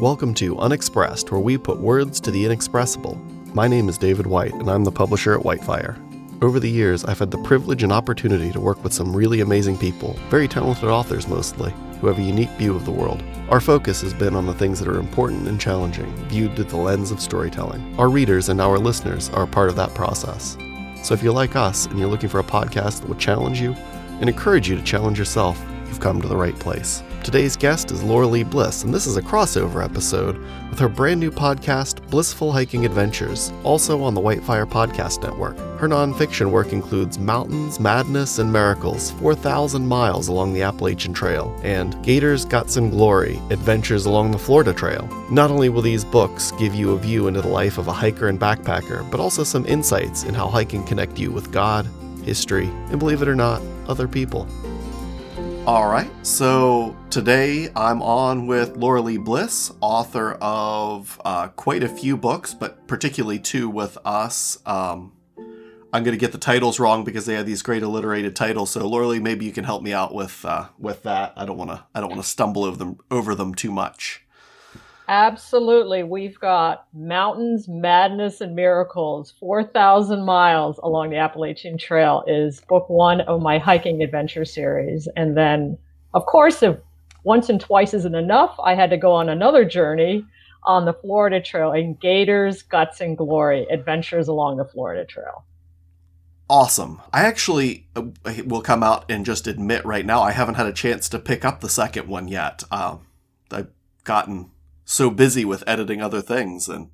Welcome to Unexpressed, where we put words to the inexpressible. My name is David White, and I'm the publisher at Whitefire. Over the years, I've had the privilege and opportunity to work with some really amazing people, very talented authors mostly, who have a unique view of the world. Our focus has been on the things that are important and challenging, viewed through the lens of storytelling. Our readers and our listeners are a part of that process. So if you're like us and you're looking for a podcast that will challenge you and encourage you to challenge yourself, you've come to the right place. Today's guest is Lauralee Bliss, and this is a crossover episode with her brand new podcast, Blissful Hiking Adventures, also on the Whitefire Podcast Network. Her nonfiction work includes Mountains, Madness, and Miracles, 4,000 miles along the Appalachian Trail, and Gators, Guts, and Glory, Adventures along the Florida Trail. Not only will these books give you a view into the life of a hiker and backpacker, but also some insights in how hiking connect you with God, history, and believe it or not, other people. All right, so today I'm on with Lauralee Bliss, author of uh, quite a few books, but particularly two with us. Um, I'm going to get the titles wrong because they have these great alliterated titles. So Lauralee, maybe you can help me out with uh, with that. I don't want to I don't want to stumble over them over them too much. Absolutely. We've got Mountains, Madness, and Miracles. 4,000 miles along the Appalachian Trail is book one of my hiking adventure series. And then, of course, if once and twice isn't enough, I had to go on another journey on the Florida Trail in Gators, Guts, and Glory Adventures along the Florida Trail. Awesome. I actually uh, will come out and just admit right now I haven't had a chance to pick up the second one yet. Um, I've gotten so busy with editing other things and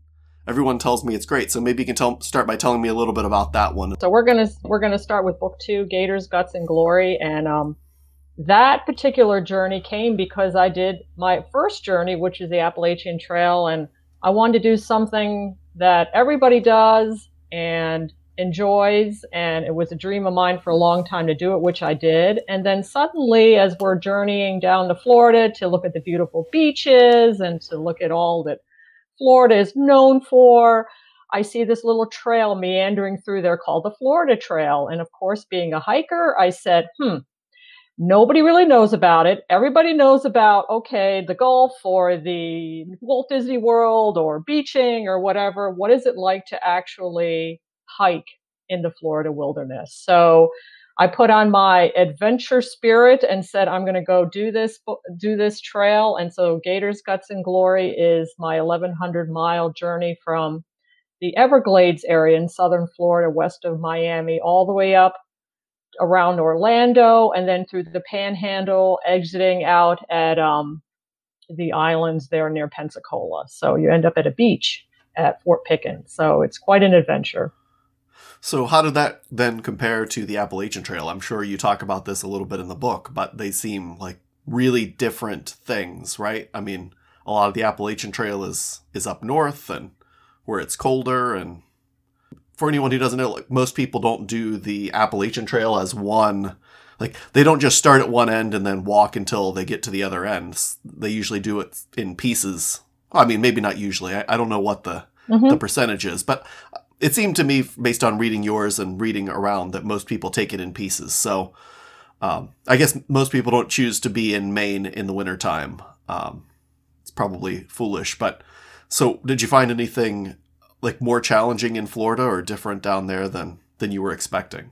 everyone tells me it's great. So maybe you can tell start by telling me a little bit about that one. So we're gonna we're gonna start with book two gators guts and glory and um, that particular journey came because i did my first journey which is the appalachian trail and i wanted to do something that everybody does and enjoys and it was a dream of mine for a long time to do it which i did. And then suddenly as we're journeying down to florida to look at the beautiful beaches and to look at all that florida is known for i see this little trail meandering through there called the florida trail. And of course being a hiker i said hmm nobody really knows about it. Everybody knows about okay the gulf or the walt disney world or beaching or whatever. What is it like to actually hike in the Florida wilderness. So I put on my adventure spirit and said I'm going to go do this do this trail. And so Gators Guts and Glory is my 1100 mile journey from the Everglades area in southern Florida, west of Miami, all the way up around Orlando, and then through the Panhandle, exiting out at um, the islands there near Pensacola. So you end up at a beach at Fort Pickens. So it's quite an adventure. So, how did that then compare to the Appalachian Trail? I'm sure you talk about this a little bit in the book, but they seem like really different things, right? I mean, a lot of the Appalachian Trail is is up north and where it's colder and for anyone who doesn't know, like most people don't do the Appalachian Trail as one like they don't just start at one end and then walk until they get to the other end. They usually do it in pieces. I mean, maybe not usually. I, I don't know what the mm-hmm. the percentage is, but it seemed to me, based on reading yours and reading around, that most people take it in pieces. So um, I guess most people don't choose to be in Maine in the wintertime. Um, it's probably foolish. But so did you find anything like more challenging in Florida or different down there than than you were expecting?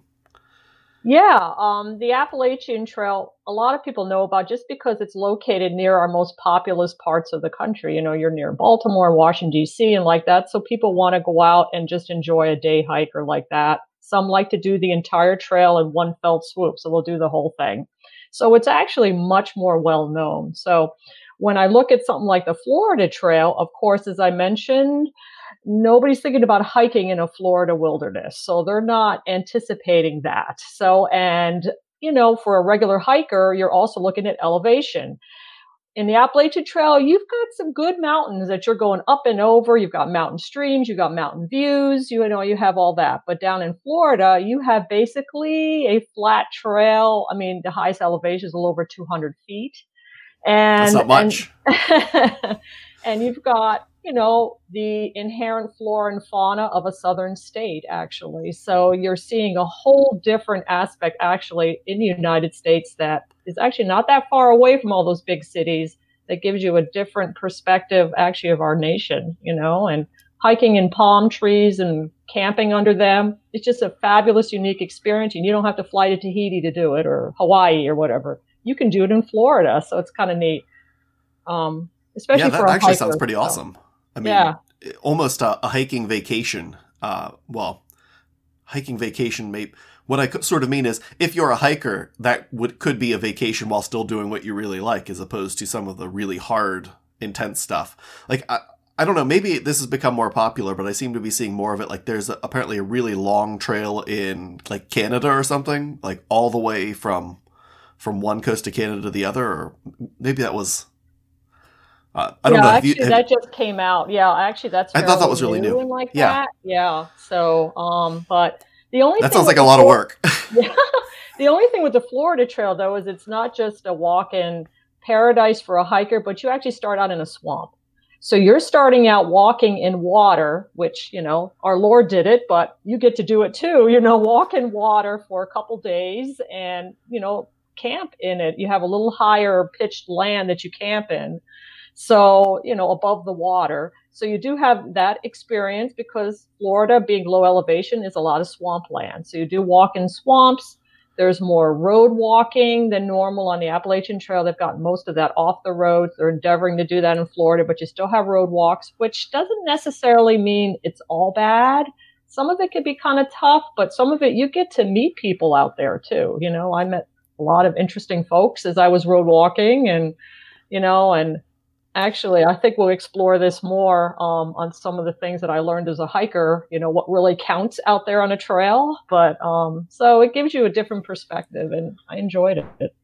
Yeah, um, the Appalachian Trail, a lot of people know about just because it's located near our most populous parts of the country. You know, you're near Baltimore, Washington, D.C., and like that. So people want to go out and just enjoy a day hike or like that. Some like to do the entire trail in one fell swoop, so they'll do the whole thing. So it's actually much more well known. So when I look at something like the Florida Trail, of course, as I mentioned, nobody's thinking about hiking in a Florida wilderness. So they're not anticipating that. So, and, you know, for a regular hiker, you're also looking at elevation. In the Appalachian Trail, you've got some good mountains that you're going up and over. You've got mountain streams, you've got mountain views, you know, you have all that. But down in Florida, you have basically a flat trail. I mean, the highest elevation is a little over 200 feet. And, That's not much. And, and you've got you know, the inherent flora and fauna of a southern state, actually. So you're seeing a whole different aspect, actually, in the United States that is actually not that far away from all those big cities that gives you a different perspective actually of our nation, you know, and hiking in palm trees and camping under them. It's just a fabulous, unique experience. And you don't have to fly to Tahiti to do it or Hawaii or whatever. You can do it in Florida. So it's kind of neat. Um, especially yeah, that for actually sounds pretty so. awesome. I mean, Yeah. almost a, a hiking vacation. Uh, well, hiking vacation may. What I sort of mean is, if you're a hiker, that would could be a vacation while still doing what you really like, as opposed to some of the really hard, intense stuff. Like I, I don't know, maybe this has become more popular, but I seem to be seeing more of it. Like there's a, apparently a really long trail in like Canada or something, like all the way from from one coast of Canada to the other, or maybe that was. Uh, I don't yeah, know. Actually, you, that just came out. Yeah, actually, that's. I thought that was really new. and like Yeah. that. Yeah. So, um, but the only that sounds like a lot of work. Yeah. the only thing with the Florida Trail, though, is it's not just a walk in paradise for a hiker, but you actually start out in a swamp. So you're starting out walking in water, which, you know, our Lord did it, but you get to do it too. You know, walk in water for a couple days and, you know, camp in it. You have a little higher pitched land that you camp in. So, you know, above the water. So you do have that experience because Florida, being low elevation, is a lot of swampland. So you do walk in swamps. There's more road walking than normal on the Appalachian Trail. They've gotten most of that off the roads. They're endeavoring to do that in Florida, but you still have road walks, which doesn't necessarily mean it's all bad. Some of it could be kind of tough, but some of it you get to meet people out there too. You know, I met a lot of interesting folks as I was road walking and, you know, and actually i think we'll explore this more um, on some of the things that i learned as a hiker you know what really counts out there on a trail but um, so it gives you a different perspective and i enjoyed it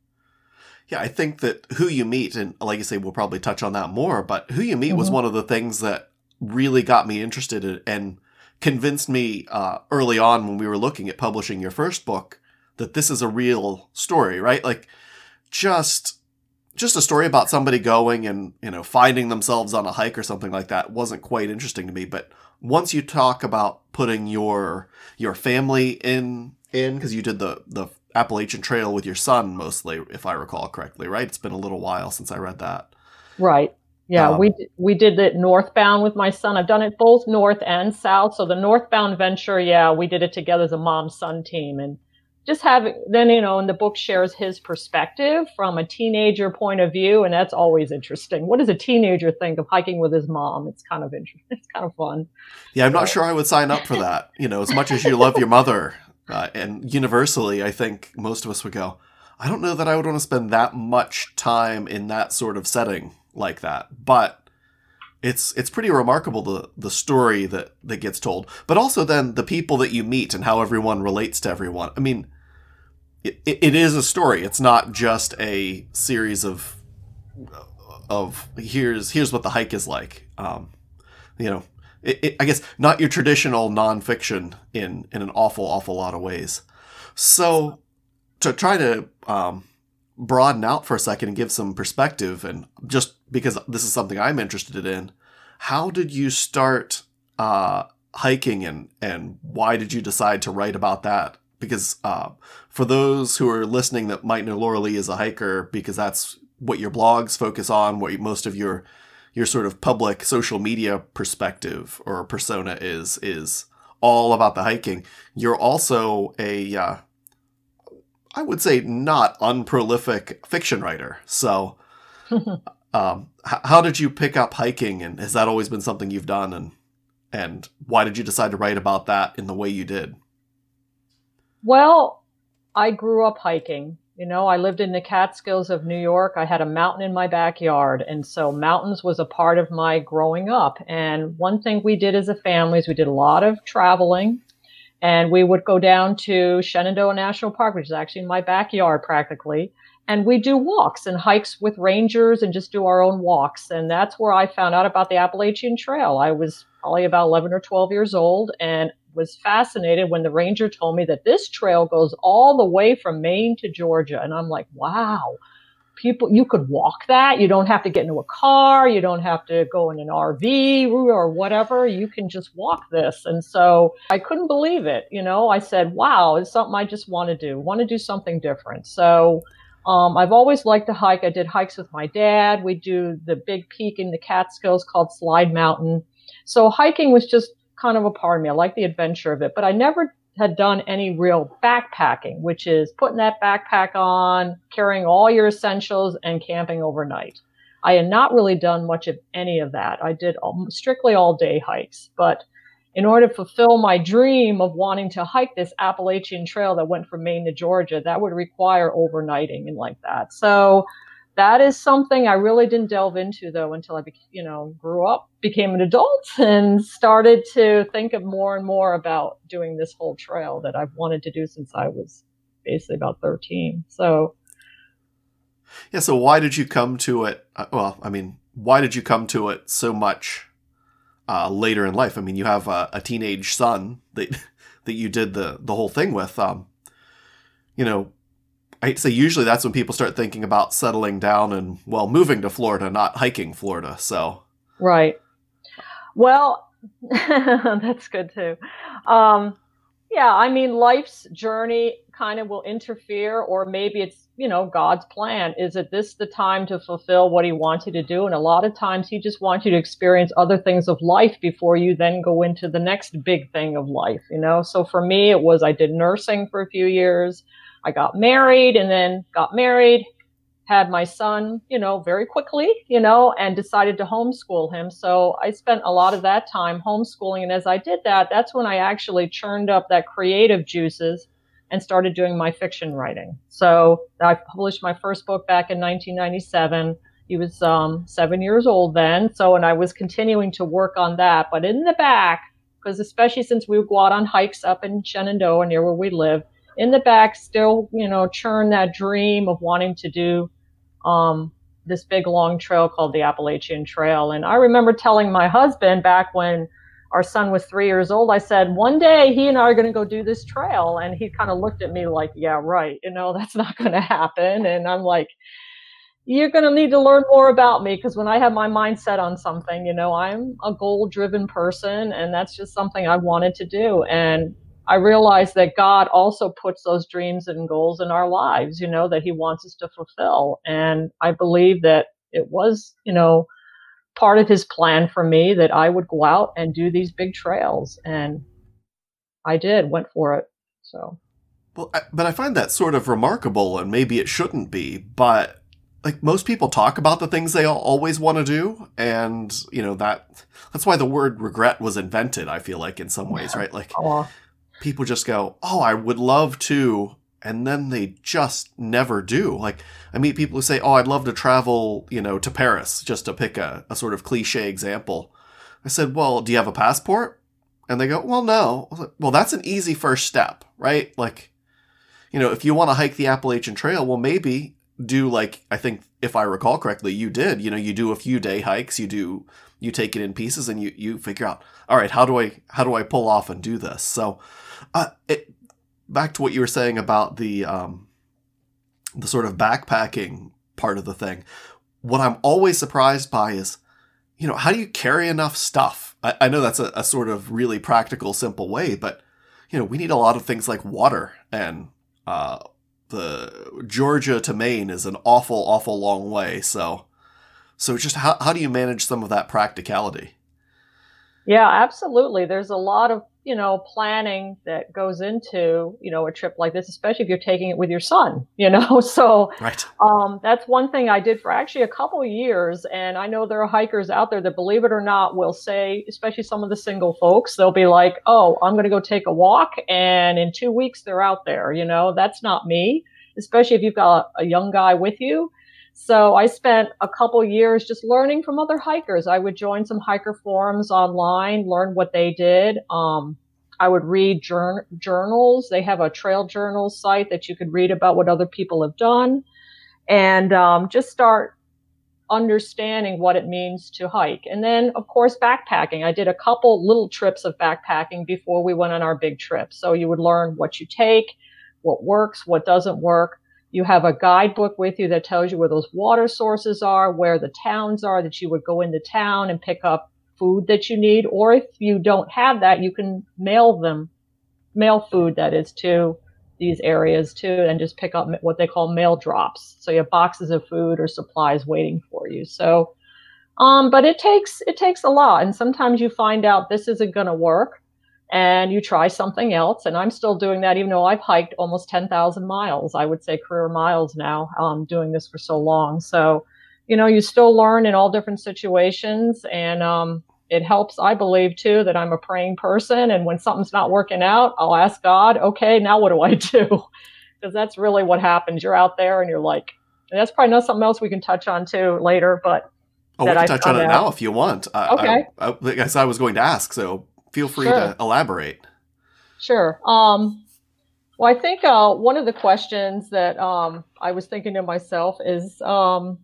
Yeah, I think that who you meet, and like I say, we'll probably touch on that more, but who you meet was Mhm. one of the things that really got me interested in, and convinced me uh, early on when we were looking at publishing your first book that this is a real story, right? Like just just a story about somebody going and you know finding themselves on a hike or something like that wasn't quite interesting to me but once you talk about putting your your family in in because you did the the appalachian trail with your son mostly if i recall correctly right? It's been a little while since i read that. Right. Yeah Um, we we did it northbound with my son. I've done it both north and south. So the northbound venture yeah we did it together as a mom son team and just having then you know and the book shares his perspective from a teenager point of view and that's always interesting. What does a teenager think of hiking with his mom? It's kind of interesting it's kind of fun. Yeah i'm not sure i would sign up for that. You know as much as you love your mother uh, and universally i think most of us would go i don't know that i would want to spend that much time in that sort of setting like that. But it's it's pretty remarkable the the story that that gets told. But also then the people that you meet and how everyone relates to everyone. I mean it, it, is a story it's not just a series of of here's here's what the hike is like um you know it, it, i guess not your traditional nonfiction in in an awful awful lot of ways so to try to um broaden out for a second and give some perspective and just because this is something I'm interested in, how did you start uh, hiking and and why did you decide to write about that? Because uh, for those who are listening that might know Lauralee as a hiker, because that's what your blogs focus on, what most of your your sort of public social media perspective or persona is is all about the hiking. You're also a uh, I would say not unprolific fiction writer. So, um, h- how did you pick up hiking, and has that always been something you've done? And and why did you decide to write about that in the way you did? Well, I grew up hiking. You know, I lived in the Catskills of New York. I had a mountain in my backyard. And so mountains was a part of my growing up. And one thing we did as a family is we did a lot of traveling. And we would go down to Shenandoah National Park, which is actually in my backyard practically. And we do walks and hikes with rangers and just do our own walks. And that's where I found out about the Appalachian Trail. I was probably about 11 or 12 years old and was fascinated when the ranger told me that this trail goes all the way from Maine to Georgia. And I'm like, wow, people, you could walk that. You don't have to get into a car. You don't have to go in an RV or whatever. You can just walk this. And so I couldn't believe it. You know, I said, wow, it's something I just want to do, want to do something different. So Um, I've always liked to hike. I did hikes with my dad. We do the big peak in the Catskills called Slide Mountain. So hiking was just kind of a part of me. I like the adventure of it, but I never had done any real backpacking, which is putting that backpack on, carrying all your essentials, and camping overnight. I had not really done much of any of that. I did all, strictly all day hikes, but in order to fulfill my dream of wanting to hike this Appalachian trail that went from Maine to Georgia, that would require overnighting and like that. So that is something I really didn't delve into though until I, you know, grew up, became an adult, and started to think of more and more about doing this whole trail that I've wanted to do since I was basically about 13. So, yeah. So why did you come to it? Uh, well, I mean, why did you come to it so much uh, later in life? I mean, you have a, a, teenage son that that you did the the whole thing with. Um, you know, I'd say usually that's when people start thinking about settling down and well moving to Florida, not hiking Florida. So right. Well, that's good too. Um, yeah, I mean, life's journey kind of will interfere, or maybe it's you know God's plan. Is it this the time to fulfill what He wants you to do? And a lot of times He just wants you to experience other things of life before you then go into the next big thing of life. You know. So for me, it was I did nursing for a few years. I got married and then got married, had my son, you know, very quickly, you know, and decided to homeschool him. So I spent a lot of that time homeschooling. And as I did that, that's when I actually churned up that creative juices and started doing my fiction writing. So I published my first book back in 1997. He was um, seven years old then. So, and I was continuing to work on that. But in the back, because especially since we would go out on hikes up in Shenandoah near where we live, in the back still, you know, churn that dream of wanting to do um, this big long trail called the Appalachian Trail. And I remember telling my husband back when our son was three years old, I said, one day he and I are going to go do this trail. And he kind of looked at me like, yeah, right. You know, that's not going to happen. And I'm like, you're going to need to learn more about me because when I have my mind set on something, you know, I'm a goal driven person and that's just something I wanted to do. And I realize that God also puts those dreams and goals in our lives, you know, that He wants us to fulfill. And I believe that it was, you know, part of His plan for me that I would go out and do these big trails. And I did, went for it. So. Well, I, but I find that sort of remarkable, and maybe it shouldn't be, but like most people talk about the things they always want to do and you know that that's why the word regret was invented i feel like in some ways right like people just go, "Oh, I would love to," and then they just never do. Like I meet people who say, "Oh, I'd love to travel, you know, to Paris," just to pick a, a sort of cliche example. I said, "Well, do you have a passport?" And they go, "Well, no." Like, well, that's an easy first step, right? Like, you know, if you want to hike the Appalachian Trail, well, maybe do like I think if I recall correctly, you did. You know, you do a few day hikes, you do you take it in pieces and you you figure out, all right, how do I how do I pull off and do this? So uh, it, back to what you were saying about the um, the sort of backpacking part of the thing. What I'm always surprised by is, you know, how do you carry enough stuff? I, I know that's a, a sort of really practical, simple way, but you know, we need a lot of things like water and uh, the Georgia to Maine is an awful, awful long way. So, so just how how do you manage some of that practicality? Yeah, absolutely. There's a lot of you know, planning that goes into, you know, a trip like this, especially if you're taking it with your son, you know. So right. um, that's one thing I did for actually a couple of years. And I know there are hikers out there that, believe it or not, will say, especially some of the single folks, they'll be like, oh, I'm going to go take a walk. And in two weeks, they're out there. You know, that's not me, especially if you've got a young guy with you. So I spent a couple years just learning from other hikers. I would join some hiker forums online, learn what they did. Um, I would read jour- journals. They have a trail journal site that you could read about what other people have done and um, just start understanding what it means to hike. And then, of course, backpacking. I did a couple little trips of backpacking before we went on our big trip. So you would learn what you take, what works, what doesn't work. You have a guidebook with you that tells you where those water sources are, where the towns are that you would go into town and pick up food that you need. Or if you don't have that, you can mail them, mail food that is to these areas too and just pick up what they call mail drops. So you have boxes of food or supplies waiting for you. So, um, but it takes it takes a lot, and sometimes you find out this isn't going to work, and you try something else. And I'm still doing that, even though I've hiked almost 10,000 miles. I would say career miles now, um, doing this for so long. So, you know, you still learn in all different situations, and um, it helps, I believe, too, that I'm a praying person. And when something's not working out, I'll ask God, okay, now what do I do? Because that's really what happens. You're out there and you're like, and that's probably not something else we can touch on too later, but. Oh, we can I touch on it out. now if you want. okay. I, I, I, guess I was going to ask, so feel free sure. to elaborate. Sure. Um, well, I think uh, one of the questions that um, I was thinking to myself is, um,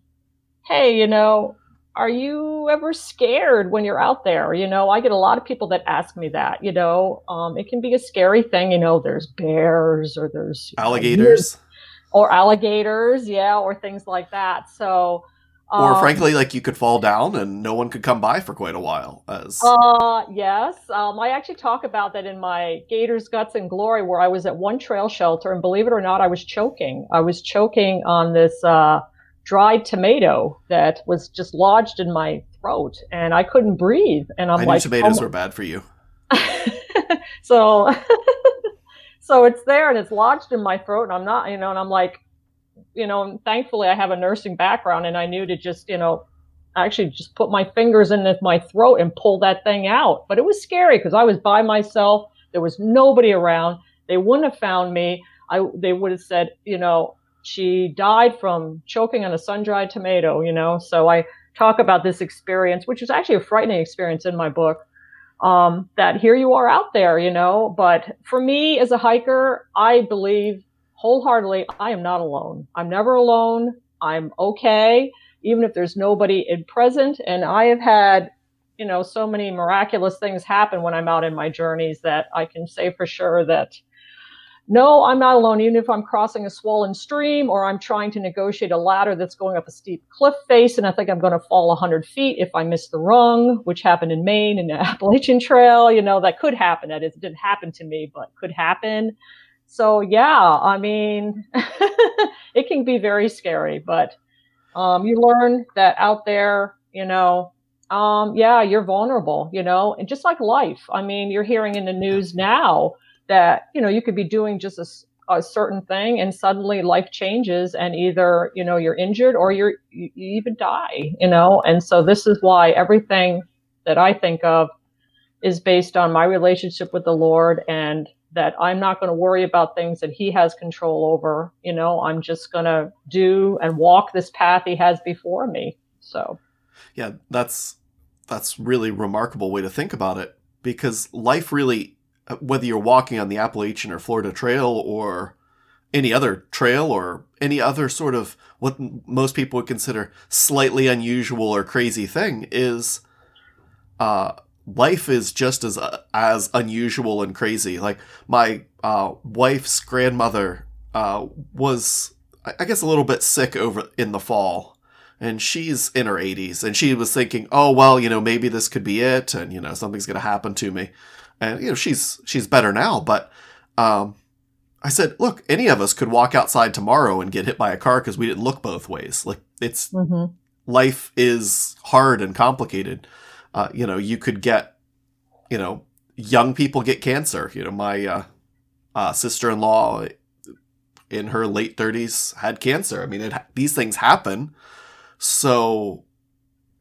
hey, you know, are you ever scared when you're out there? You know, I get a lot of people that ask me that. You know, um, it can be a scary thing. You know, there's bears or there's alligators, or alligators, yeah, or things like that. So, um, or frankly, like you could fall down and no one could come by for quite a while. As uh, yes, um, I actually talk about that in my Gators, Guts, and Glory, where I was at one trail shelter, and believe it or not, I was choking. I was choking on this. Uh, dried tomato that was just lodged in my throat and I couldn't breathe. And I'm I like, tomatoes oh were bad for you. so, so it's there and it's lodged in my throat and I'm not, you know, and I'm like, you know, thankfully I have a nursing background and I knew to just, you know, actually just put my fingers in my throat and pull that thing out. But it was scary because I was by myself. There was nobody around. They wouldn't have found me. I, they would have said, you know, she died from choking on a sun-dried tomato, you know. So I talk about this experience, which was actually a frightening experience in my book. Um, that here you are out there, you know. But for me as a hiker, I believe wholeheartedly I am not alone. I'm never alone. I'm okay, even if there's nobody in present. And I have had, you know, so many miraculous things happen when I'm out in my journeys that I can say for sure that no, I'm not alone, even if I'm crossing a swollen stream or I'm trying to negotiate a ladder that's going up a steep cliff face and I think I'm going to fall 100 feet if I miss the rung, which happened in Maine in the Appalachian Trail. You know, that could happen. That is, it didn't happen to me, but could happen. So, yeah, I mean, it can be very scary, but um, you learn that out there, you know, um, yeah, you're vulnerable, you know, and just like life. I mean, you're hearing in the news now that you know you could be doing just a, a certain thing and suddenly life changes and either you know you're injured or you're you, you even die you know and so this is why everything that i think of is based on my relationship with the lord and that i'm not going to worry about things that he has control over you know? I'm just going to do and walk this path he has before me so. Yeah that's that's really remarkable way to think about it because life really uh, whether you're walking on the Appalachian or Florida Trail or any other trail or any other sort of what most people would consider slightly unusual or crazy thing is uh, life is just as uh, as unusual and crazy. Like my uh, wife's grandmother uh, was, I guess, a little bit sick over in the fall, and she's in her 80s, and she was thinking, oh well, you know, maybe this could be it, and you know, something's gonna happen to me and you know she's she's better now but um, i said look any of us could walk outside tomorrow and get hit by a car because we didn't look both ways like it's mm-hmm. life is hard and complicated uh, you know you could get you know young people get cancer. You know my uh, uh, sister-in-law in her late 30s had cancer. I mean it, these things happen. So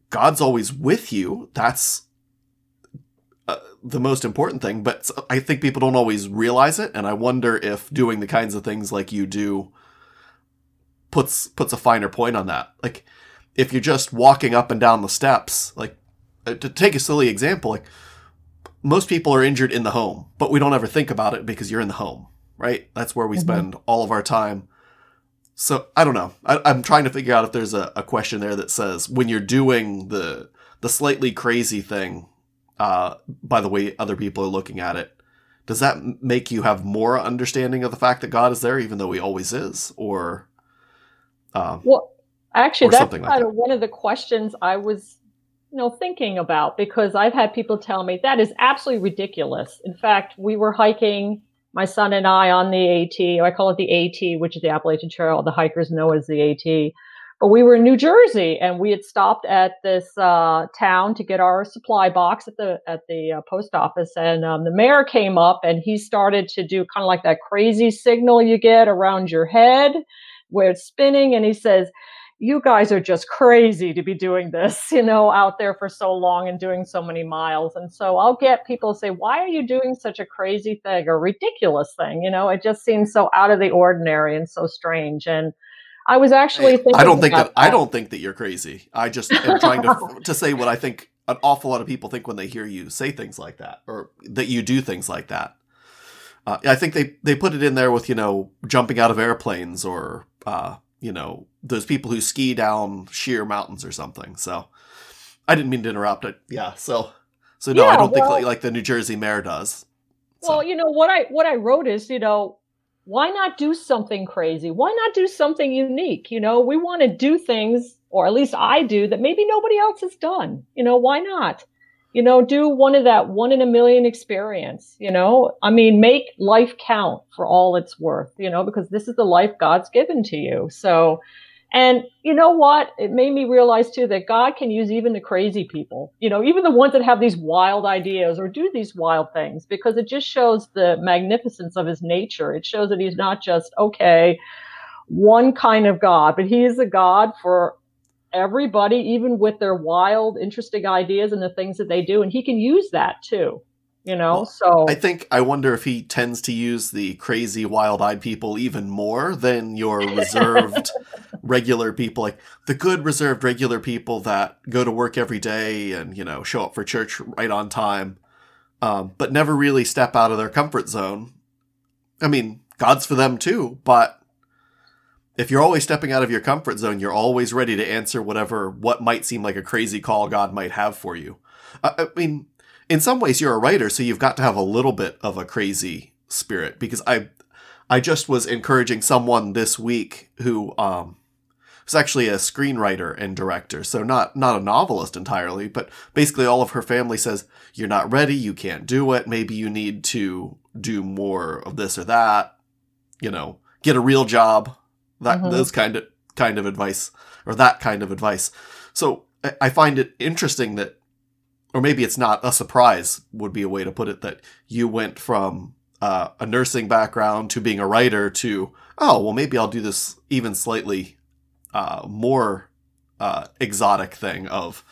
god's always with you. That's the most important thing, but I think people don't always realize it, and I wonder if doing the kinds of things like you do puts puts a finer point on that. Like if you're just walking up and down the steps, like uh, to take a silly example, like most people are injured in the home, but we don't ever think about it because you're in the home, right? That's where we mm-hmm. spend all of our time. So I don't know. I, am trying to figure out if there's a, a question there that says when you're doing the the slightly crazy thing uh, by the way other people are looking at it. Does that make you have more understanding of the fact that God is there, even though He always is, or? Uh, well, actually, that's kind like of one of the questions I was, you know, thinking about because I've had people tell me that is absolutely ridiculous. In fact, we were hiking my son and I on the AT. I call it the AT, which is the Appalachian Trail. The hikers know as the AT. But we were in New Jersey, and we had stopped at this uh, town to get our supply box at the at the uh, post office. And um, the mayor came up, and he started to do kind of like that crazy signal you get around your head, where it's spinning. And he says, you guys are just crazy to be doing this, you know, out there for so long and doing so many miles. And so I'll get people say, why are you doing such a crazy thing or ridiculous thing? You know, it just seems so out of the ordinary and so strange. And I was actually thinking. I don't think that, that, I don't think that you're crazy. I just am trying to to say what I think an awful lot of people think when they hear you say things like that or that you do things like that. Uh, I think they they put it in there with you know jumping out of airplanes or uh, you know those people who ski down sheer mountains or something. So I didn't mean to interrupt it. Yeah. So so no, yeah, I don't well, think like the New Jersey mayor does. So. Well, you know what I what I wrote is you know why not do something crazy? Why not do something unique? You know, we want to do things, or at least I do, that maybe nobody else has done. You know, why not? You know do one of that one in a million experience you know? I mean make life count for all it's worth you know because this is the life god's given to you. So and you know what? It made me realize too that god can use even the crazy people you know even the ones that have these wild ideas or do these wild things because it just shows the magnificence of his nature. It shows that he's not just okay one kind of god but he is a god for everybody, even with their wild, interesting ideas and the things that they do. And he can use that too. You know, well, so I think I wonder if he tends to use the crazy, wild-eyed people even more than your reserved, regular people, like the good, reserved, regular people that go to work every day and you know show up for church right on time, um, but never really step out of their comfort zone. I mean, God's for them too, but if you're always stepping out of your comfort zone, you're always ready to answer whatever what might seem like a crazy call God might have for you. I, I mean, in some ways, you're a writer, so you've got to have a little bit of a crazy spirit. Because I, I just was encouraging someone this week who um, was actually a screenwriter and director, so not not a novelist entirely, but basically all of her family says you're not ready, you can't do it. Maybe you need to do more of this or that. You know, get a real job that mm-hmm. those kind of kind of advice or that kind of advice. So I find it interesting that, or maybe it's not a surprise would be a way to put it that you went from uh, a nursing background to being a writer to oh well maybe I'll do this even slightly uh, more uh, exotic thing of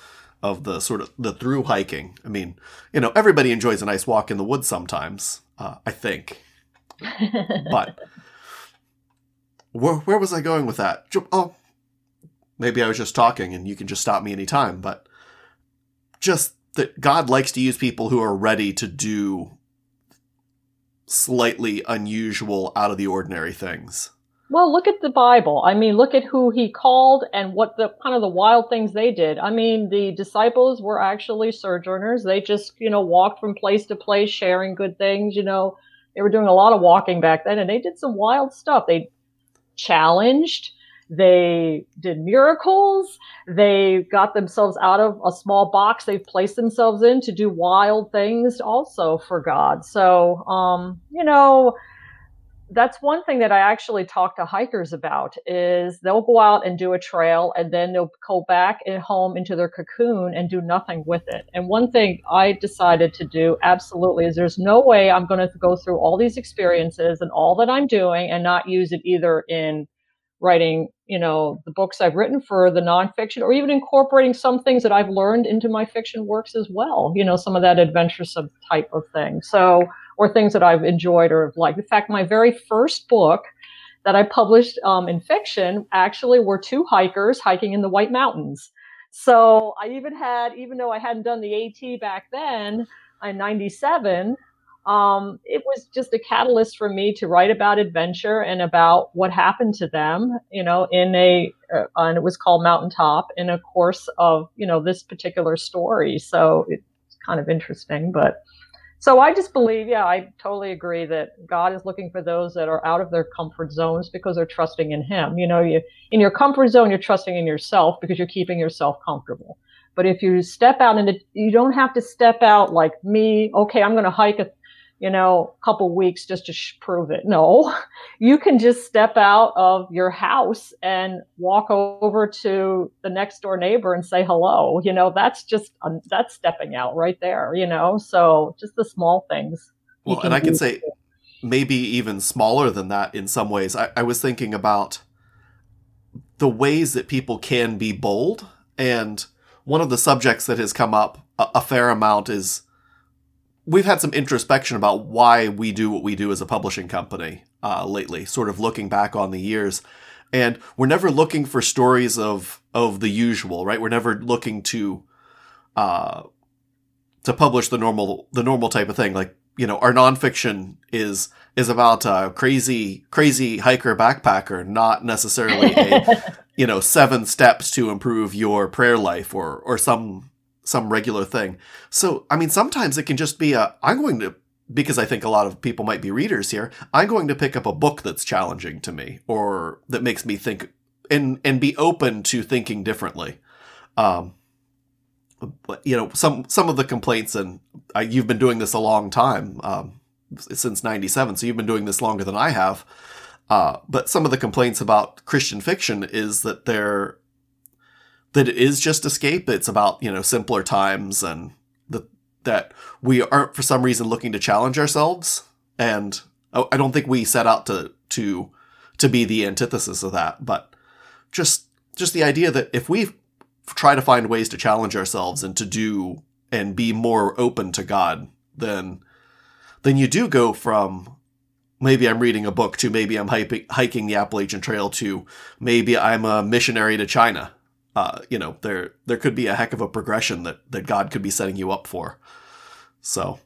of the sort of the through hiking. I mean, you know, everybody enjoys a nice walk in the woods sometimes. Uh, I think, but where, where was I going with that? Oh, maybe I was just talking and you can just stop me anytime, but just that God likes to use people who are ready to do slightly unusual, out of the ordinary things. Well, look at the Bible. I mean, look at who he called and what the kind of the wild things they did. I mean, the disciples were actually sojourners. They just, you know, walked from place to place sharing good things, you know. They were doing a lot of walking back then and they did some wild stuff. They challenged. They did miracles. They got themselves out of a small box they've placed themselves in to do wild things also for God. So, um, you know, that's one thing that I actually talk to hikers about is they'll go out and do a trail and then they'll go back at home into their cocoon and do nothing with it. And one thing I decided to do absolutely is there's no way I'm going to go through all these experiences and all that I'm doing and not use it either in writing, you know, the books I've written for the nonfiction or even incorporating some things that I've learned into my fiction works as well, you know, some of that adventuresome type of thing. So or things that I've enjoyed or liked. In fact, my very first book that I published um, in fiction actually were two hikers hiking in the White Mountains. So I even had, even though I hadn't done the AT back then in 97, um, it was just a catalyst for me to write about adventure and about what happened to them, you know, in a, uh, and it was called Mountaintop in a course of, you know, this particular story. So it's kind of interesting, but so I just believe, yeah, I totally agree that God is looking for those that are out of their comfort zones because they're trusting in Him. You know, you in your comfort zone, you're trusting in yourself because you're keeping yourself comfortable. But if you step out and you don't have to step out like me, okay, I'm going to hike a you know, a couple weeks just to sh- prove it. No, you can just step out of your house and walk over to the next door neighbor and say hello. You know, that's just um, that's stepping out right there. You know, so just the small things. Well, and I can say maybe even smaller than that in some ways. I, I was thinking about the ways that people can be bold, and one of the subjects that has come up a, a fair amount is we've had some introspection about why we do what we do as a publishing company uh, lately, sort of looking back on the years. And we're never looking for stories of of the usual, right? We're never looking to uh, to publish the normal the normal type of thing. Like you know, our nonfiction is is about a crazy crazy hiker backpacker, not necessarily a you know seven steps to improve your prayer life or or some some regular thing. So, I mean, sometimes it can just be a, I'm going to, because I think a lot of people might be readers here, I'm going to pick up a book that's challenging to me or that makes me think and, and be open to thinking differently. Um, you know, some, some of the complaints and you've been doing this a long time, um, since 97. So you've been doing this longer than I have. Uh, but some of the complaints about Christian fiction is that they're that it is just escape. It's about you know simpler times and the, that we aren't for some reason looking to challenge ourselves. And I don't think we set out to to to be the antithesis of that, but just just the idea that if we try to find ways to challenge ourselves and to do and be more open to God, then then you do go from maybe I'm reading a book to maybe I'm hiking the Appalachian Trail to maybe I'm a missionary to China uh, you know, there there could be a heck of a progression that that God could be setting you up for. So,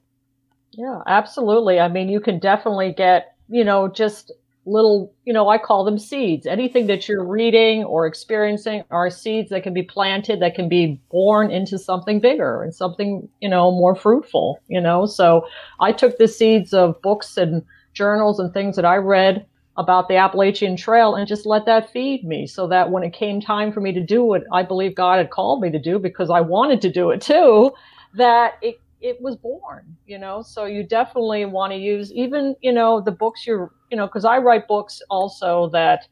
yeah, absolutely. I mean, you can definitely get, you know, just little, you know, I call them seeds. Anything that you're reading or experiencing are seeds that can be planted, that can be born into something bigger and something, you know, more fruitful, you know. So I took the seeds of books and journals and things that I read about the Appalachian Trail and just let that feed me so that when it came time for me to do what I believe God had called me to do because I wanted to do it too, that it it was born, you know. So you definitely want to use even, you know, the books you're, you know, because I write books also that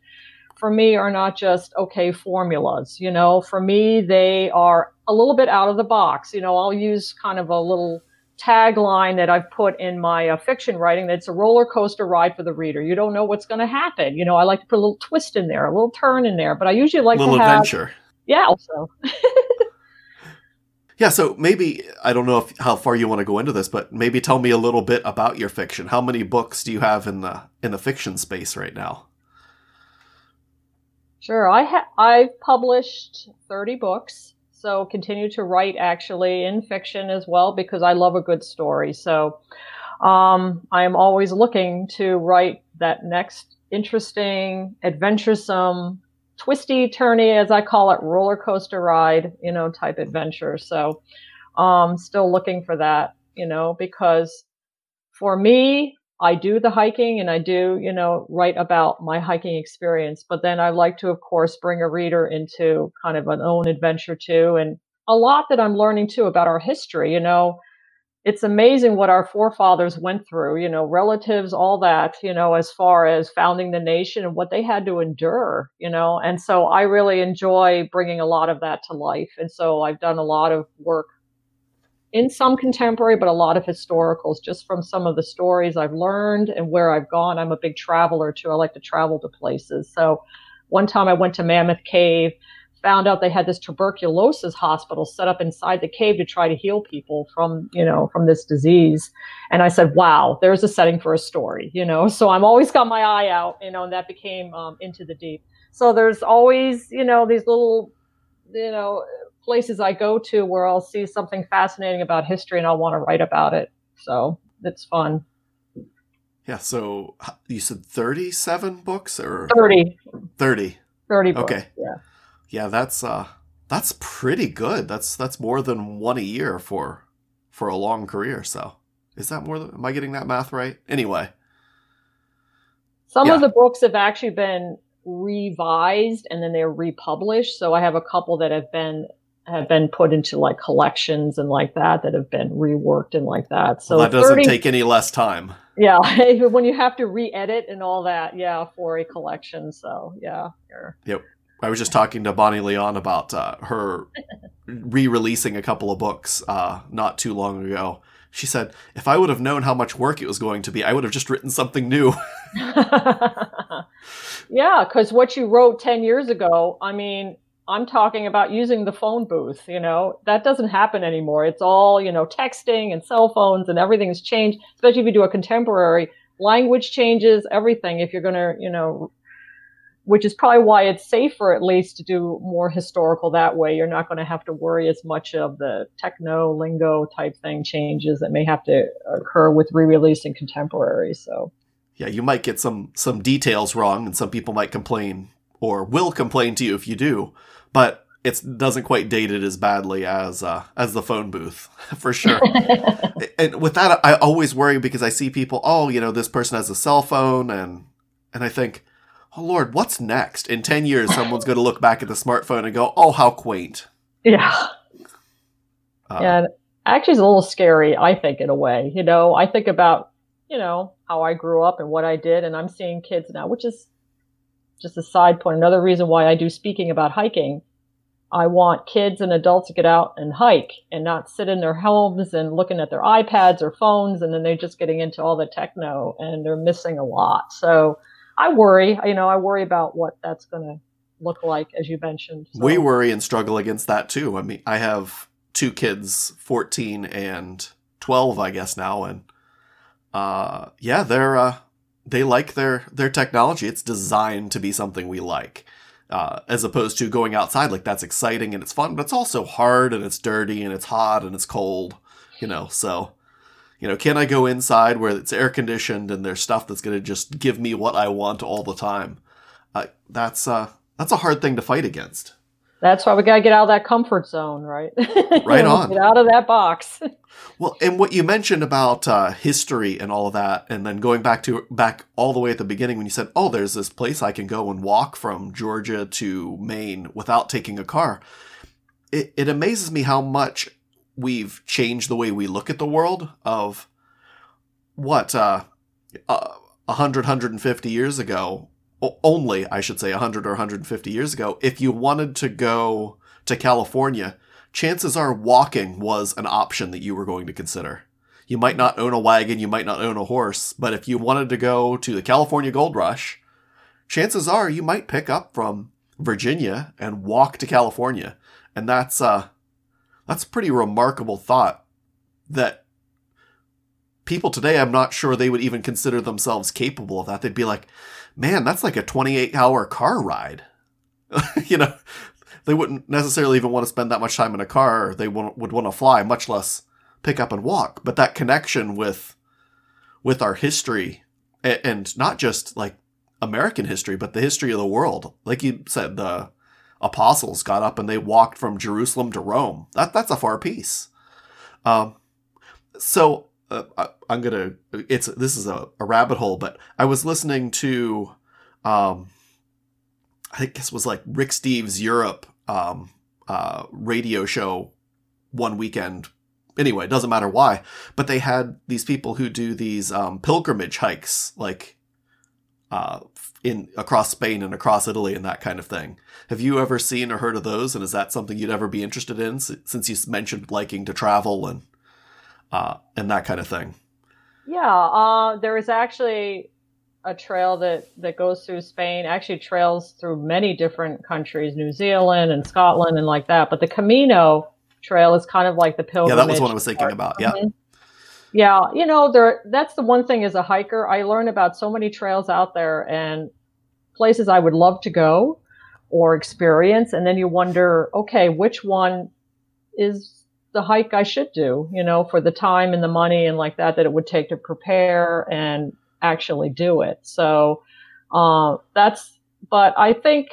for me are not just okay formulas, you know. For me, they are a little bit out of the box. You know, I'll use kind of a little tagline that I've put in my uh, fiction writing that it's a roller coaster ride for the reader. You don't know what's going to happen. You know, I like to put a little twist in there, a little turn in there, but I usually like a little to have, adventure. Yeah, also. yeah, so maybe I don't know if, how far you want to go into this, but maybe tell me a little bit about your fiction. How many books do you have in the in the fiction space right now? Sure, I ha- I've published 30 books so continue to write actually in fiction as well because I love a good story. So um, I am always looking to write that next interesting, adventuresome, twisty, turny, as I call it, roller coaster ride, you know, type adventure. So um, still looking for that, you know, because for me, I do the hiking and I do, you know, write about my hiking experience. But then I like to, of course, bring a reader into kind of an own adventure too. And a lot that I'm learning too about our history, you know, it's amazing what our forefathers went through, you know, relatives, all that, you know, as far as founding the nation and what they had to endure, you know. And so I really enjoy bringing a lot of that to life. And so I've done a lot of work in some contemporary, but a lot of historicals just from some of the stories I've learned and where I've gone. I'm a big traveler too. I like to travel to places. So one time I went to Mammoth Cave, found out they had this tuberculosis hospital set up inside the cave to try to heal people from, you know, from this disease. And I said, wow, there's a setting for a story, you know. So I'm always got my eye out, you know, and that became um, Into the Deep. So there's always, you know, these little, you know, places I go to where I'll see something fascinating about history and I'll want to write about it. So it's fun. Yeah. So you said 37 books or 30. 30. 30 books. Okay. Yeah. Yeah. That's, uh, that's pretty good. That's, that's more than one a year for, for a long career. So is that more than, am I getting that math right? Anyway. Some yeah. of the books have actually been revised and then they're republished. So I have a couple that have been have been put into like collections and like that that have been reworked and like that. So well, that doesn't 30, take any less time. Yeah, when you have to re-edit and all that, yeah, for a collection. So yeah. Yep. I was just talking to Bonnie Leon about uh, her re-releasing a couple of books uh, not too long ago. She said, "If I would have known how much work it was going to be, I would have just written something new." yeah, because what you wrote ten years ago, I mean, I'm talking about using the phone booth, you know, that doesn't happen anymore. It's all, you know, texting and cell phones and everything's changed, especially if you do a contemporary language changes, everything. If you're going to, you know, which is probably why it's safer at least to do more historical that way. You're not going to have to worry as much of the techno lingo type thing changes that may have to occur with re-releasing contemporary. So yeah, you might get some some details wrong and some people might complain or will complain to you if you do but it doesn't quite date it as badly as uh, as the phone booth for sure. and with that, I always worry because I see people. Oh, you know, this person has a cell phone, and and I think, oh Lord, what's next? In ten years, someone's going to look back at the smartphone and go, oh, how quaint. Yeah. Uh, yeah. Actually, it's a little scary. I think in a way. You know, I think about you know how I grew up and what I did, and I'm seeing kids now, which is just a side point, another reason why I do speaking about hiking. I want kids and adults to get out and hike and not sit in their homes and looking at their iPads or phones and then they're just getting into all the techno and they're missing a lot. So I worry, you know, I worry about what that's going to look like, as you mentioned. So. We worry and struggle against that too. I mean, I have two kids, 14 and 12, I guess now. And, uh, yeah, they're, uh, they like their their technology. It's designed to be something we like, uh, as opposed to going outside. Like that's exciting and it's fun, but it's also hard and it's dirty and it's hot and it's cold. You know, so you know, can I go inside where it's air conditioned and there's stuff that's going to just give me what I want all the time? Uh, that's uh, that's a hard thing to fight against. That's why we got to get out of that comfort zone, right? Right on. Get out of that box. well, and what you mentioned about uh, history and all of that, and then going back to back all the way at the beginning when you said, "Oh, there's this place I can go and walk from Georgia to Maine without taking a car." It, it amazes me how much we've changed the way we look at the world. Of what uh, uh, 100, 150 years ago, only, I should say, 100 or 150 years ago, if you wanted to go to California, chances are walking was an option that you were going to consider. You might not own a wagon, you might not own a horse, but if you wanted to go to the California Gold Rush, chances are you might pick up from Virginia and walk to California. And that's uh that's a pretty remarkable thought that people today I'm not sure they would even consider themselves capable of that. They'd be like, man, that's like a 28 hour car ride. you know, they wouldn't necessarily even want to spend that much time in a car. They would want to fly, much less pick up and walk. But that connection with with our history, and not just like American history, but the history of the world. Like you said, the apostles got up and they walked from Jerusalem to Rome. That that's a far piece. Um, so uh, I, am gonna. It's this is a, a, rabbit hole, but I was listening to, um, I guess it was like Rick Steves Europe um, uh, radio show one weekend. Anyway, it doesn't matter why, but they had these people who do these um, pilgrimage hikes, like uh, in across Spain and across Italy and that kind of thing. Have you ever seen or heard of those? And is that something you'd ever be interested in? Since you mentioned liking to travel and uh, and that kind of thing. Yeah, uh, there is actually a trail that, that goes through Spain, actually trails through many different countries, New Zealand and Scotland and like that. But the Camino trail is kind of like the pilgrimage. Yeah, that was what I was thinking about. Yeah. Yeah, you know, there that's the one thing as a hiker, I learn about so many trails out there and places I would love to go or experience and then you wonder, okay, which one is the hike I should do, you know, for the time and the money and like that that it would take to prepare and actually do it. So uh, that's, but I think,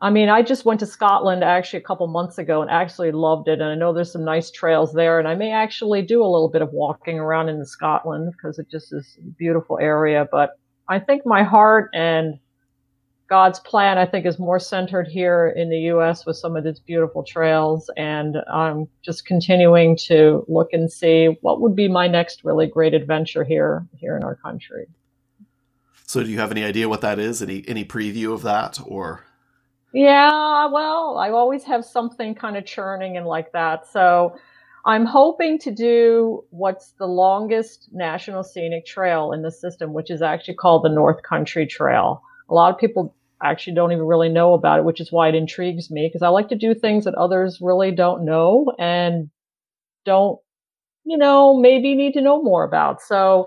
I mean, I just went to Scotland actually a couple months ago and actually loved it. And I know there's some nice trails there, and I may actually do a little bit of walking around in Scotland because it just is a beautiful area. But I think my heart and God's plan, I think, is more centered here in the U.S. with some of these beautiful trails, and I'm just continuing to look and see what would be my next really great adventure here here in our country. So, do you have any idea what that is? Any any preview of that, or? Yeah, well, I always have something kind of churning and like that. So, I'm hoping to do what's the longest national scenic trail in the system, which is actually called the North Country Trail. A lot of people actually don't even really know about it, which is why it intrigues me because I like to do things that others really don't know and don't, you know, maybe need to know more about. So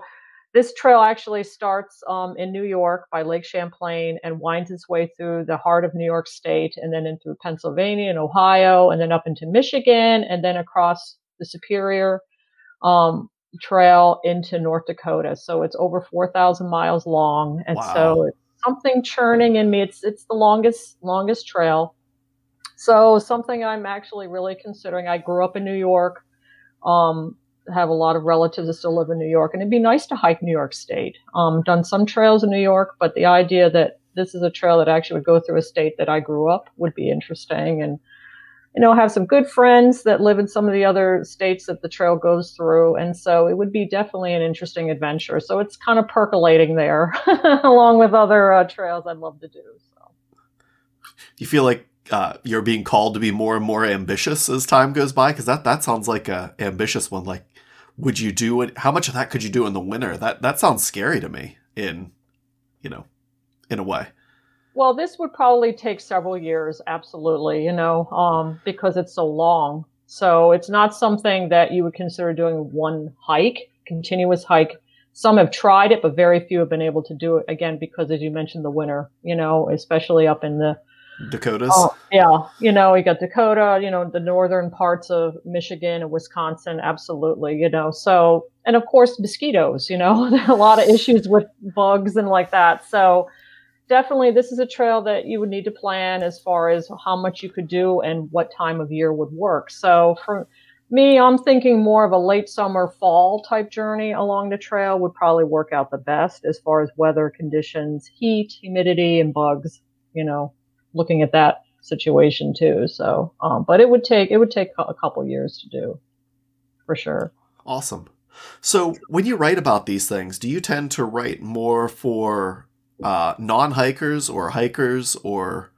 this trail actually starts um, in New York by Lake Champlain and winds its way through the heart of New York State and then in through Pennsylvania and Ohio and then up into Michigan and then across the Superior um, Trail into North Dakota. So it's over 4,000 miles long. And wow. so it's something churning in me. It's it's the longest longest trail. So something I'm actually really considering. I grew up in New York. Um, have a lot of relatives that still live in New York, and it'd be nice to hike New York State. Um, done some trails in New York, but the idea that this is a trail that actually would go through a state that I grew up would be interesting. And you know, have some good friends that live in some of the other states that the trail goes through. And so it would be definitely an interesting adventure. So it's kind of percolating there along with other uh, trails I'd love to do. So. You feel like uh, you're being called to be more and more ambitious as time goes by? Because that, that sounds like a ambitious one. Like, would you do it? How much of that could you do in the winter? That, that sounds scary to me in, you know, in a way. Well, this would probably take several years, absolutely, you know, um, because it's so long. So it's not something that you would consider doing one hike, continuous hike. Some have tried it, but very few have been able to do it again because, as you mentioned, the winter, you know, especially up in the Dakotas. Oh, yeah, you know, you got Dakota, you know, the northern parts of Michigan and Wisconsin, absolutely, you know. So, and of course, mosquitoes, you know, a lot of issues with bugs and like that. So, definitely this is a trail that you would need to plan as far as how much you could do and what time of year would work. So for me, I'm thinking more of a late summer, fall type journey along the trail would probably work out the best as far as weather conditions, heat, humidity, and bugs. You know, looking at that situation too. So, um, but it would take it would take a couple years to do, for sure. Awesome. So, when you write about these things, do you tend to write more for uh, non hikers or hikers or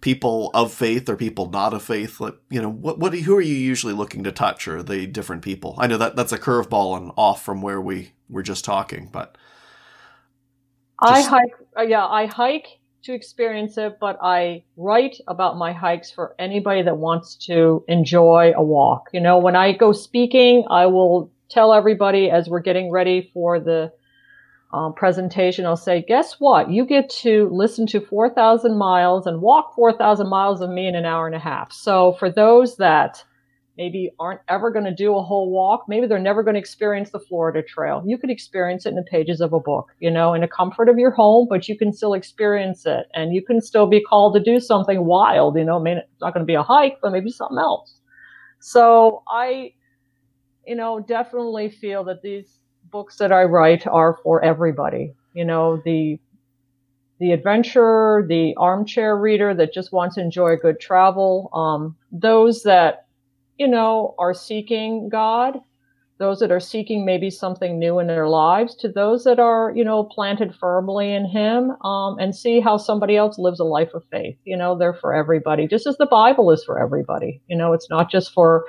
people of faith or people not of faith? Like, you know, what what do who are you usually looking to touch, or the different people? I know that that's a curveball and off from where we were just talking, but just... I hike. Uh, yeah, I hike to experience it, but I write about my hikes for anybody that wants to enjoy a walk. You know, when I go speaking, I will tell everybody as we're getting ready for the um, presentation, I'll say, guess what? You get to listen to 4,000 miles and walk 4,000 miles of me in an hour and a half. So for those that maybe aren't ever going to do a whole walk, maybe they're never going to experience the Florida Trail, you could experience it in the pages of a book, you know, in the comfort of your home, but you can still experience it and you can still be called to do something wild, you know, I mean, it's not going to be a hike, but maybe something else. So I, you know, definitely feel that these books that I write are for everybody. You know, the the adventurer, the armchair reader that just wants to enjoy good travel, um, those that you know are seeking God, those that are seeking maybe something new in their lives, to those that are you know planted firmly in Him, um, and see how somebody else lives a life of faith. You know, they're for everybody, just as the Bible is for everybody. You know, it's not just for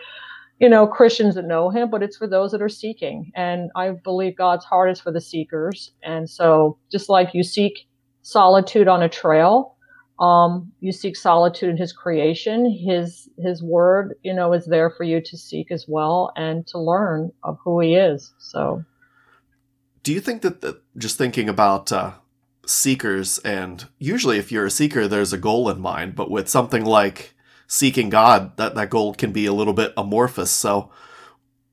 you know, Christians that know him, but it's for those that are seeking. And I believe God's heart is for the seekers. And so just like you seek solitude on a trail, um, you seek solitude in his creation, his, his word, you know, is there for you to seek as well and to learn of who he is. So. Do you think that, the, just thinking about, uh, seekers and usually if you're a seeker, there's a goal in mind, but with something like, seeking God, that that goal can be a little bit amorphous. So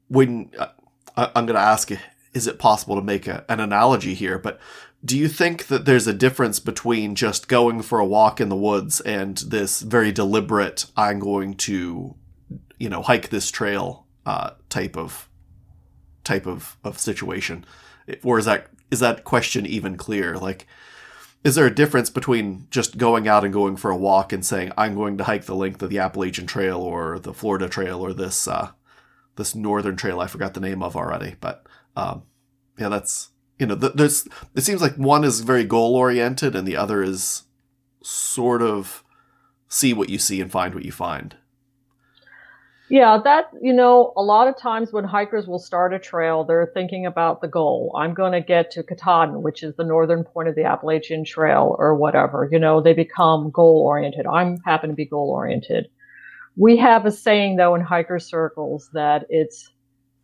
when uh, I'm going to ask, is it possible to make a, an analogy here? But do you think that there's a difference between just going for a walk in the woods and this very deliberate, I'm going to, you know, hike this trail uh, type of type of, of situation? Or is that is that question even clear? Like, is there a difference between just going out and going for a walk and saying I'm going to hike the length of the Appalachian Trail or the Florida Trail or this uh, this northern trail I forgot the name of already, but um, yeah, that's you know th- there's it seems like one is very goal oriented and the other is sort of see what you see and find what you find. Yeah, that, you know, a lot of times when hikers will start a trail, they're thinking about the goal. I'm going to get to Katahdin, which is the northern point of the Appalachian Trail or whatever. You know, they become goal oriented. I'm happen to be goal oriented. We have a saying though in hiker circles that it's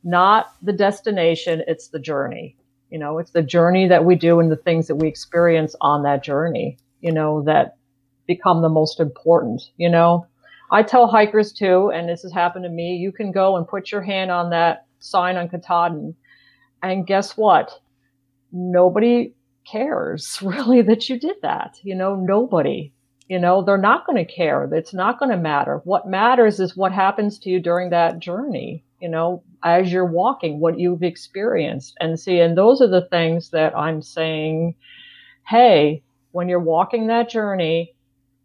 not the destination, it's the journey. You know, it's the journey that we do and the things that we experience on that journey, you know, that become the most important, you know I tell hikers too, and this has happened to me, you can go and put your hand on that sign on Katahdin, and guess what? Nobody cares really that you did that. You know, nobody. You know, they're not going to care. It's not going to matter. What matters is what happens to you during that journey, you know, as you're walking, what you've experienced. And see, and those are the things that I'm saying, hey, when you're walking that journey,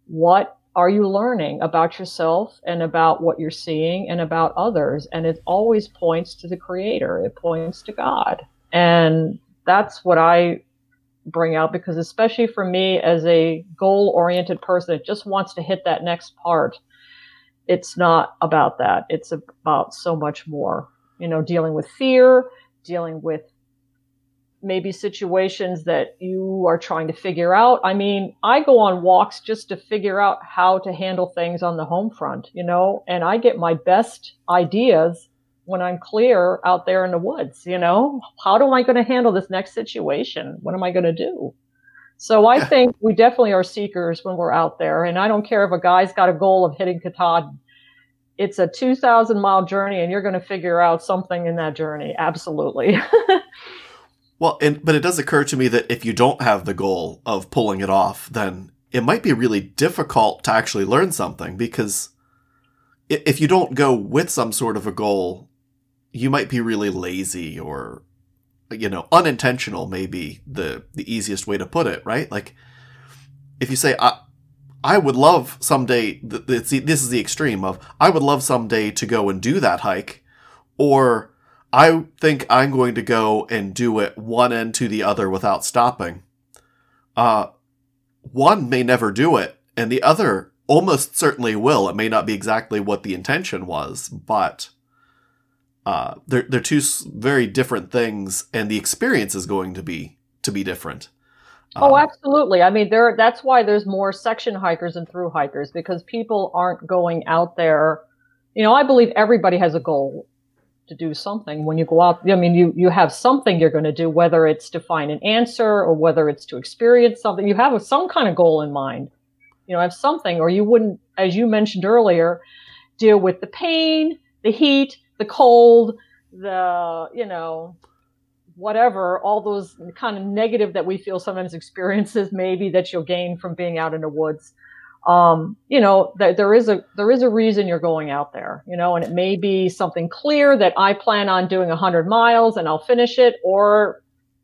what are you learning about yourself and about what you're seeing and about others? And it always points to the creator, it points to God. And that's what I bring out because, especially for me as a goal oriented person that just wants to hit that next part, it's not about that. It's about so much more. You know, dealing with fear, dealing with maybe situations that you are trying to figure out. I mean, I go on walks just to figure out how to handle things on the home front, you know, and I get my best ideas when I'm clear out there in the woods, you know, how am I going to handle this next situation? What am I going to do? So I think we definitely are seekers when we're out there. And I don't care if a guy's got a goal of hitting Katahdin. It's a 2,000 mile journey and you're going to figure out something in that journey. Absolutely. Well, and but it does occur to me that if you don't have the goal of pulling it off, then it might be really difficult to actually learn something because if you don't go with some sort of a goal, you might be really lazy or you know, unintentional maybe the the easiest way to put it, right? Like if you say I I would love someday this is the extreme of I would love someday to go and do that hike or I think I'm going to go and do it one end to the other without stopping. Uh, one may never do it, and the other almost certainly will. It may not be exactly what the intention was, but uh, they're they're two very different things, and the experience is going to be to be different. Oh, um, absolutely. I mean, there. That's why there's more section hikers and through hikers because people aren't going out there. You know, I believe everybody has a goal to do something. When you go out i mean you you have something you're going to do whether it's to find an answer or whether it's to experience something. You have some kind of goal in mind. You know have something or you wouldn't as you mentioned earlier deal with the pain the heat the cold the you know whatever all those kind of negative that we feel sometimes experiences maybe that you'll gain from being out in the woods um, you know, th- there is a there is a reason you're going out there, you know, and it may be something clear that I plan on doing 100 miles and I'll finish it, or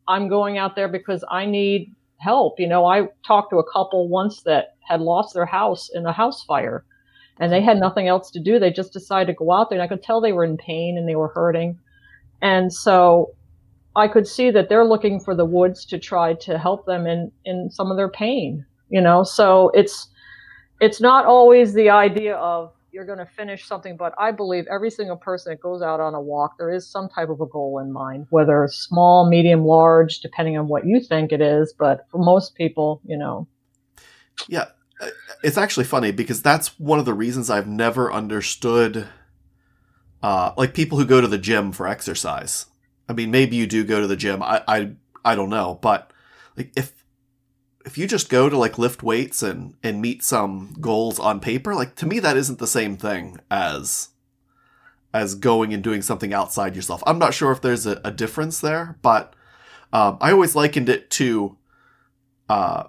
I'm going out there because I need help. You know, I talked to a couple once that had lost their house in a house fire, and they had nothing else to do. They just decided to go out there, and I could tell they were in pain and they were hurting, and so I could see that they're looking for the woods to try to help them in in some of their pain. You know, so it's it's not always the idea of you're going to finish something, but I believe every single person that goes out on a walk, there is some type of a goal in mind, whether small, medium, large, depending on what you think it is. But for most people, you know. Yeah. It's actually funny because that's one of the reasons I've never understood, uh, like people who go to the gym for exercise. I mean, maybe you do go to the gym. I, I, I don't know. But like if if you just go to like lift weights and and meet some goals on paper, like to me that isn't the same thing as as going and doing something outside yourself. I'm not sure if there's a, a difference there, but um, I always likened it to, uh,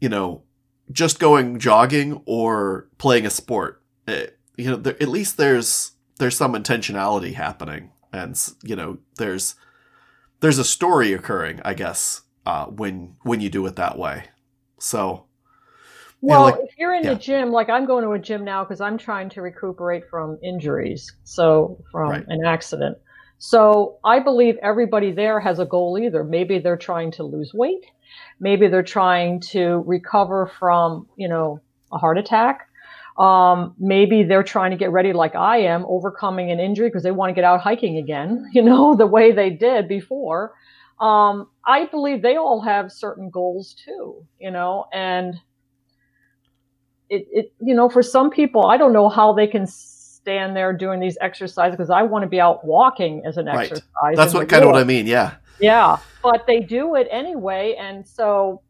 you know, just going jogging or playing a sport. It, eh, you know, there, at least there's there's some intentionality happening, and you know, there's there's a story occurring, I guess, uh, when when you do it that way. So, well, like, if you're in yeah. the gym, like I'm going to a gym now because I'm trying to recuperate from injuries, so from right. an accident. So I believe everybody there has a goal either. Maybe they're trying to lose weight, maybe they're trying to recover from, you know, a heart attack. Um, maybe they're trying to get ready like I am, overcoming an injury because they want to get out hiking again, you know, the way they did before. Um, I believe they all have certain goals too, you know, and it, it, you know, for some people, I don't know how they can stand there doing these exercises because I want to be out walking as an right. exercise. That's what kind of what I mean. Yeah. Yeah. But they do it anyway. And so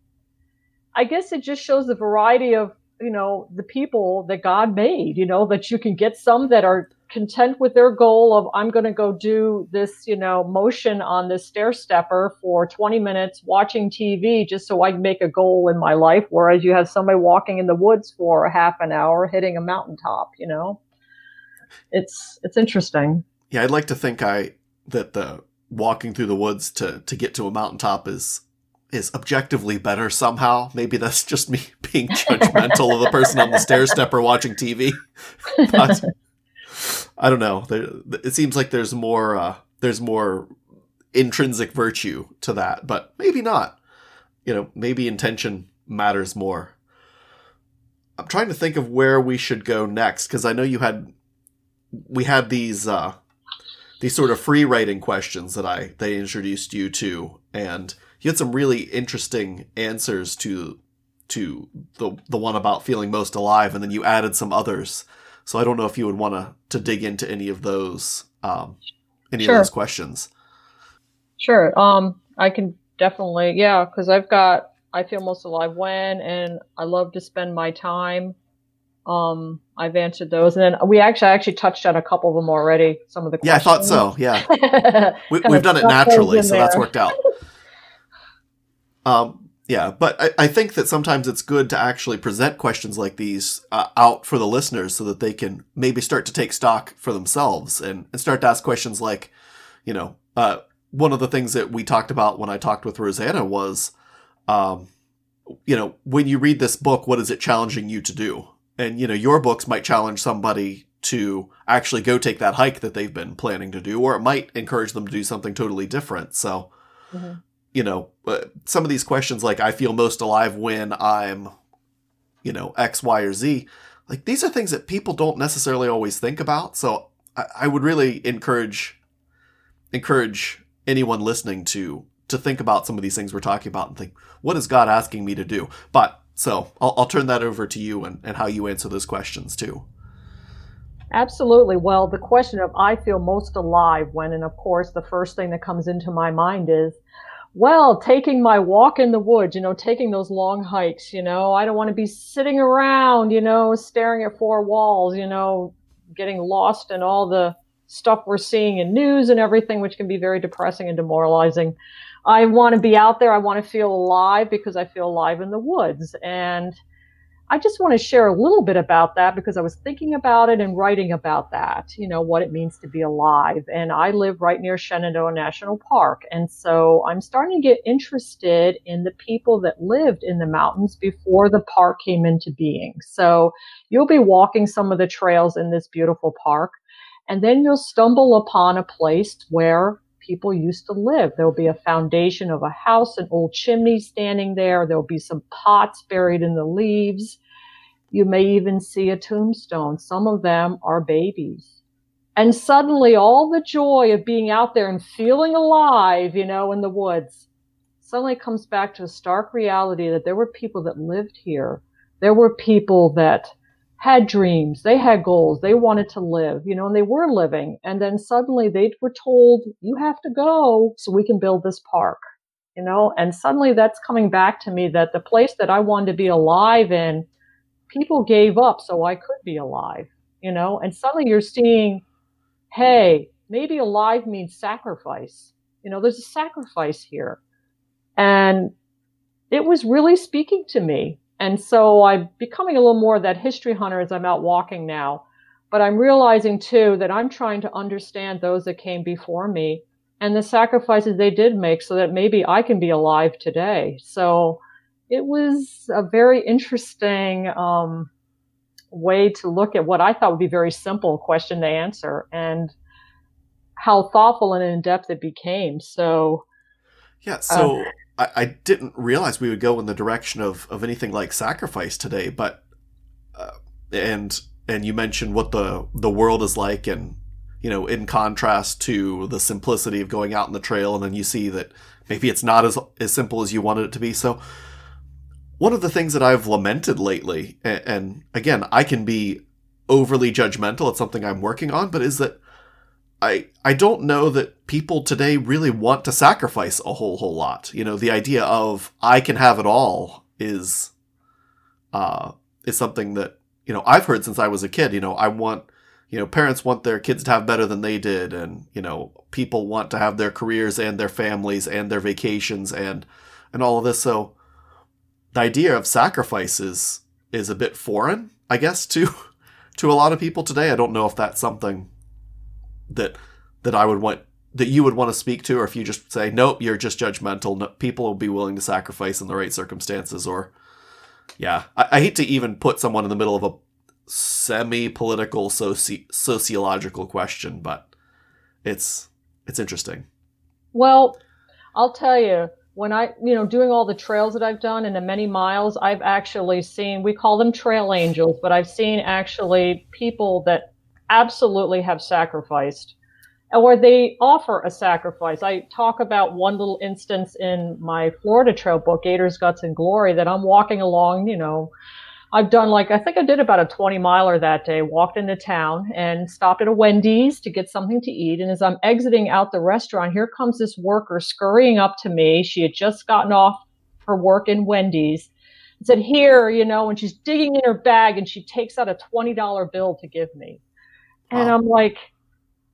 I guess it just shows the variety of, you know, the people that God made, you know, that you can get some that are content with their goal of I'm going to go do this, you know, motion on this stair stepper for 20 minutes watching TV just so I can make a goal in my life. Whereas you have somebody walking in the woods for a half an hour hitting a mountaintop, you know it's it's interesting. Yeah, I'd like to think I that the walking through the woods to to get to a mountaintop is is objectively better somehow. Maybe that's just me being judgmental of the person on the stair stepper watching TV. But I don't know. There, it seems like there's more uh, there's more intrinsic virtue to that, but maybe not. You know, maybe intention matters more. I'm trying to think of where we should go next because I know you had we had these uh, these sort of free writing questions that I they introduced you to, and you had some really interesting answers to to the the one about feeling most alive, and then you added some others. So I don't know if you would want to to dig into any of those um, any sure. of those questions. Sure. Um, I can definitely yeah, because I've got I feel most alive when, and I love to spend my time um, I've answered those, and then we actually I actually touched on a couple of them already. Some of the questions. yeah, I thought so. Yeah, we, have done it naturally, so there. that's worked out. um, yeah, but I, I, think that sometimes it's good to actually present questions like these uh, out for the listeners so that they can maybe start to take stock for themselves and, and start to ask questions like, you know, uh, one of the things that we talked about when I talked with Rosanna was, um, you know, when you read this book, what is it challenging you to do? and you know your books might challenge somebody to actually go take that hike that they've been planning to do or it might encourage them to do something totally different so mm-hmm. You know uh, some of these questions like i feel most alive when i'm you know x y or z like these are things that people don't necessarily always think about so i, I would really encourage encourage anyone listening to to think about some of these things we're talking about and think what is god asking me to do but so I'll, I'll turn that over to you and, and how you answer those questions too. Absolutely. Well, the question of I feel most alive when, and of course, the first thing that comes into my mind is, well, taking my walk in the woods, you know, taking those long hikes, you know, I don't want to be sitting around, you know, staring at four walls, you know, getting lost in all the stuff we're seeing in news and everything, which can be very depressing and demoralizing. I want to be out there. I want to feel alive because I feel alive in the woods. And I just want to share a little bit about that because I was thinking about it and writing about that, you know, what it means to be alive. And I live right near Shenandoah National Park. And so I'm starting to get interested in the people that lived in the mountains before the park came into being. So you'll be walking some of the trails in this beautiful park. And then you'll stumble upon a place where people used to live. There'll be a foundation of a house, an old chimney standing there. There'll be some pots buried in the leaves. You may even see a tombstone. Some of them are babies. And suddenly all the joy of being out there and feeling alive, you know, in the woods, suddenly comes back to a stark reality that there were people that lived here. There were people that had dreams, they had goals, they wanted to live, you know, and they were living. And then suddenly they were told, you have to go so we can build this park, you know, and suddenly that's coming back to me that the place that I wanted to be alive in, people gave up so I could be alive, you know, and suddenly you're seeing, hey, maybe alive means sacrifice. You know, there's a sacrifice here. And it was really speaking to me and so I'm becoming a little more of that history hunter as I'm out walking now. But I'm realizing too that I'm trying to understand those that came before me and the sacrifices they did make so that maybe I can be alive today. So it was a very interesting um, way to look at what I thought would be a very simple question to answer, and how thoughtful and in depth it became. So, yeah. So uh, I, I, didn't realize we would go in the direction of of anything like sacrifice today, but uh, and and you mentioned what the the world is like, and you know, in contrast to the simplicity of going out in the trail, and then you see that maybe it's not as as simple as you wanted it to be. So. One of the things that I've lamented lately, and, again, I can be overly judgmental. It's something I'm working on, but is that I I don't know that people today really want to sacrifice a whole whole lot. You know, the idea of I can have it all is uh is something that, you know, I've heard since I was a kid, you know, I want you know, parents want their kids to have better than they did and, you know, people want to have their careers and their families and their vacations and and all of this. So the idea of sacrifices is a bit foreign, I guess, to to a lot of people today. I don't know if that's something that that I would want that you would want to speak to, or if you just say nope, you're just judgmental. No, people will be willing to sacrifice in the right circumstances, or yeah, I, I hate to even put someone in the middle of a semi-political soci- sociological question, but it's it's interesting. Well, I'll tell you when I, you know, doing all the trails that I've done and the many miles, I've actually seen, we call them trail angels, but I've seen actually people that absolutely have sacrificed or they offer a sacrifice. I talk about one little instance in my Florida Trail book, Gators, Guts, and Glory, that I'm walking along, you know, I've done like, I think I did about a 20 miler that day, walked into town and stopped at a Wendy's to get something to eat. And as I'm exiting out the restaurant, here comes this worker scurrying up to me. She had just gotten off her work in Wendy's and said, Here, you know, and she's digging in her bag and she takes out a $20 bill to give me. And wow. I'm like,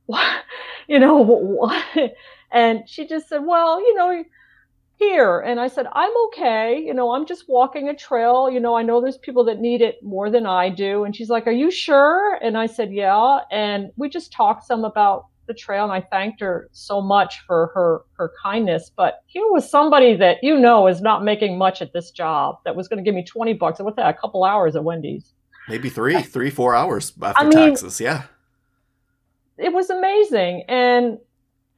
what? you know, what? And she just said, well, you know, here. And I said, I'm okay. You know, I'm just walking a trail. You know, I know there's people that need it more than I do. And she's like, Are you sure? And I said, Yeah. And we just talked some about the trail and I thanked her so much for her her kindness. But here was somebody that you know is not making much at this job that was going to give me 20 bucks. What's that? A couple hours at Wendy's. Maybe three, three, four hours after I mean, taxes. Yeah it was amazing. And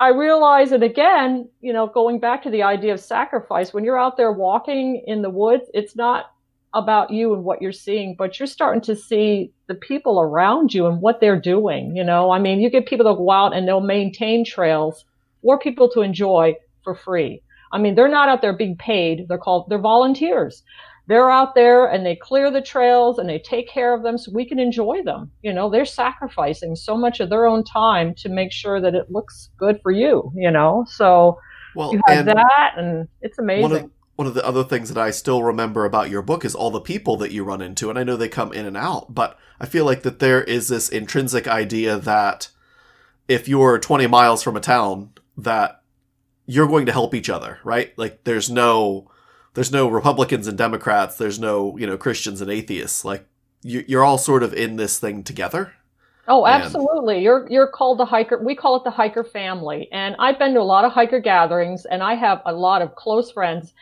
I realize that again, you know, going back to the idea of sacrifice, when you're out there walking in the woods, it's not about you and what you're seeing, but you're starting to see the people around you and what they're doing. You know, I mean, you get people that go out and they'll maintain trails for people to enjoy for free. I mean, they're not out there being paid. They're called, they're volunteers they're out there and they clear the trails and they take care of them so we can enjoy them. You know, they're sacrificing so much of their own time to make sure that it looks good for you, you know? So well, you have and that and it's amazing. One of, one of the other things that I still remember about your book is all the people that you run into. And I know they come in and out, but I feel like that there is this intrinsic idea that if you're 20 miles from a town, that you're going to help each other, right? Like there's no there's no Republicans and Democrats. There's no you know Christians and atheists. Like you, you're all sort of in this thing together. Oh, absolutely. And... You're you're called the hiker. We call it the hiker family. And I've been to a lot of hiker gatherings, and I have a lot of close friends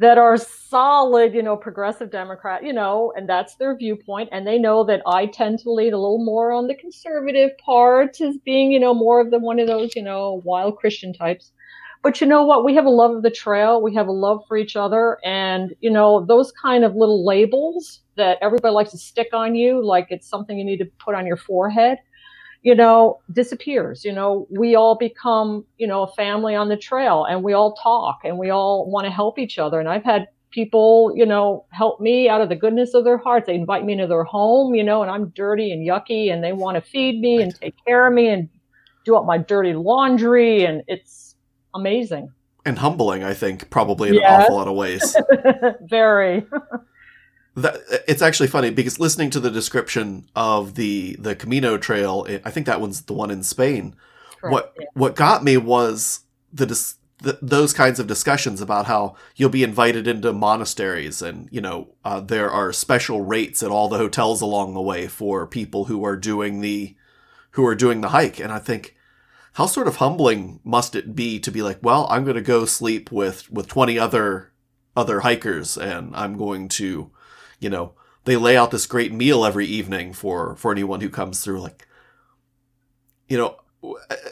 that are solid, you know, progressive Democrat, you know, and that's their viewpoint. And they know that I tend to lean a little more on the conservative part as being, you know, more of the one of those, you know, wild Christian types. But you know what? We have a love of the trail. We have a love for each other. And, you know, those kind of little labels that everybody likes to stick on you, like it's something you need to put on your forehead, you know, disappears. You know, we all become, you know, a family on the trail and we all talk and we all want to help each other. And I've had people, you know, help me out of the goodness of their hearts. They invite me into their home, you know, and I'm dirty and yucky and they want to feed me and take care of me and do up my dirty laundry. And it's, amazing and humbling. I think probably in yes. an awful lot of ways. Very. that, it's actually funny because listening to the description of the the Camino Trail, I think that one's the one in Spain. Correct, what yeah. what got me was the, the, those kinds of discussions about how you'll be invited into monasteries and you know uh, there are special rates at all the hotels along the way for people who are doing the who are doing the hike and i think how sort of humbling must it be to be like, well, I'm going to go sleep with with 20 other other hikers and I'm going to, you know, they lay out this great meal every evening for for anyone who comes through like you know,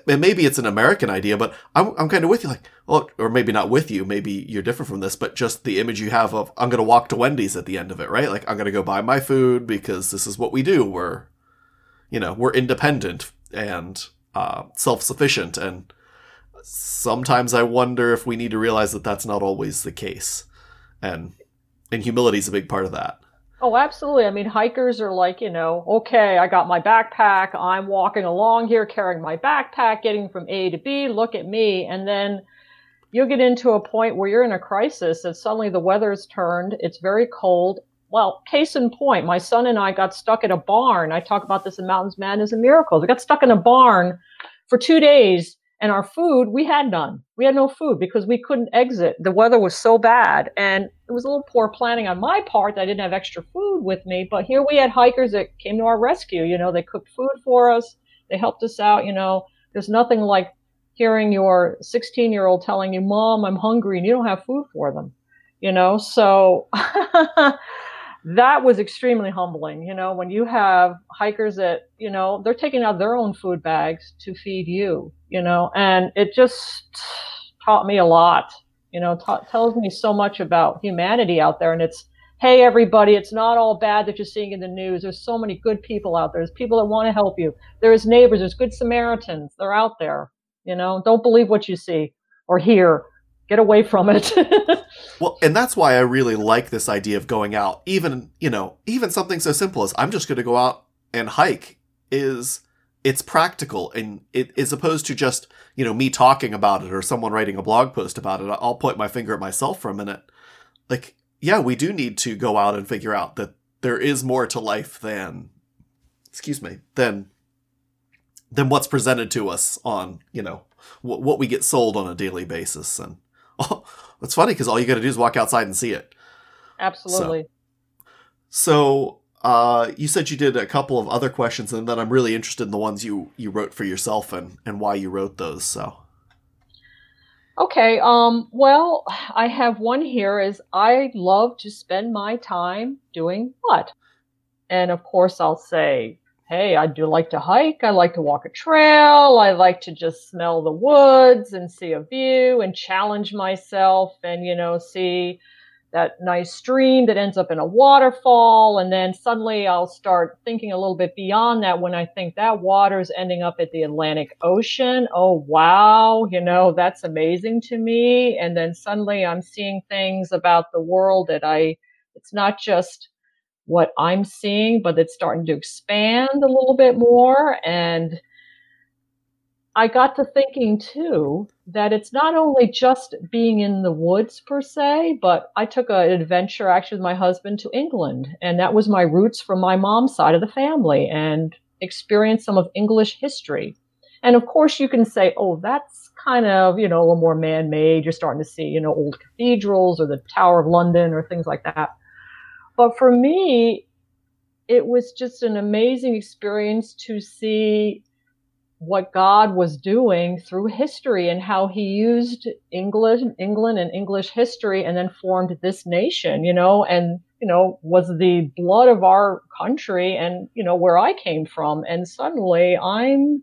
and maybe it's an American idea, but I'm, I'm kind of with you, like, well, or maybe not with you, maybe you're different from this, but just the image you have of, I'm going to walk to Wendy's at the end of it, right? Like, I'm going to go buy my food because this is what we do. We're, you know, we're independent and uh, self sufficient. And sometimes I wonder if we need to realize that that's not always the case. And, and humility is a big part of that. Oh, absolutely. I mean, hikers are like, you know, okay, I got my backpack. I'm walking along here carrying my backpack, getting from A to B. Look at me. And then you'll get into a point where you're in a crisis and suddenly the weather's turned. It's very cold. Well, case in point, my son and I got stuck at a barn. I talk about this in Mountains Madness and Miracles. We got stuck in a barn for two days and our food, we had none. We had no food because we couldn't exit. The weather was so bad. And it was a little poor planning on my part that I didn't have extra food with me. But here we had hikers that came to our rescue. You know, they cooked food for us, they helped us out. You know, there's nothing like hearing your 16 year old telling you, Mom, I'm hungry, and you don't have food for them. You know, so that was extremely humbling. You know, when you have hikers that, you know, they're taking out their own food bags to feed you, you know, and it just taught me a lot, you know, tells me so much about humanity out there. And it's, hey, everybody, it's not all bad that you're seeing in the news. There's so many good people out there. There's people that want to help you. There's neighbors. There's good Samaritans. They're out there. You know, don't believe what you see or hear get away from it. well, and that's why I really like this idea of going out. Even, you know, even something so simple as I'm just going to go out and hike is it's practical and it is opposed to just, you know, me talking about it or someone writing a blog post about it. I'll point my finger at myself for a minute. Like, yeah, we do need to go out and figure out that there is more to life than excuse me, than than what's presented to us on, you know, what, what we get sold on a daily basis and oh, it's funny because all you got to do is walk outside and see it. Absolutely. So, so uh, you said you did a couple of other questions, and then I'm really interested in the ones you you wrote for yourself and and why you wrote those. So. Okay. Um, well, I have one here is I love to spend my time doing what? And of course I'll say hey, I do like to hike. I like to walk a trail. I like to just smell the woods and see a view and challenge myself and, you know, see that nice stream that ends up in a waterfall. And then suddenly I'll start thinking a little bit beyond that when I think that water is ending up at the Atlantic Ocean. Oh, wow. You know, that's amazing to me. And then suddenly I'm seeing things about the world that I, it's not just what I'm seeing, but it's starting to expand a little bit more. And I got to thinking too that it's not only just being in the woods per se, but I took an adventure actually with my husband to England. And that was my roots from my mom's side of the family and experienced some of English history. And of course, you can say, oh, that's kind of, you know, a little more man made. You're starting to see, you know, old cathedrals or the Tower of London or things like that. But for me, it was just an amazing experience to see what God was doing through history and how he used English, England and English history and then formed this nation, you know, and, you know, was the blood of our country and, you know, where I came from. And suddenly I'm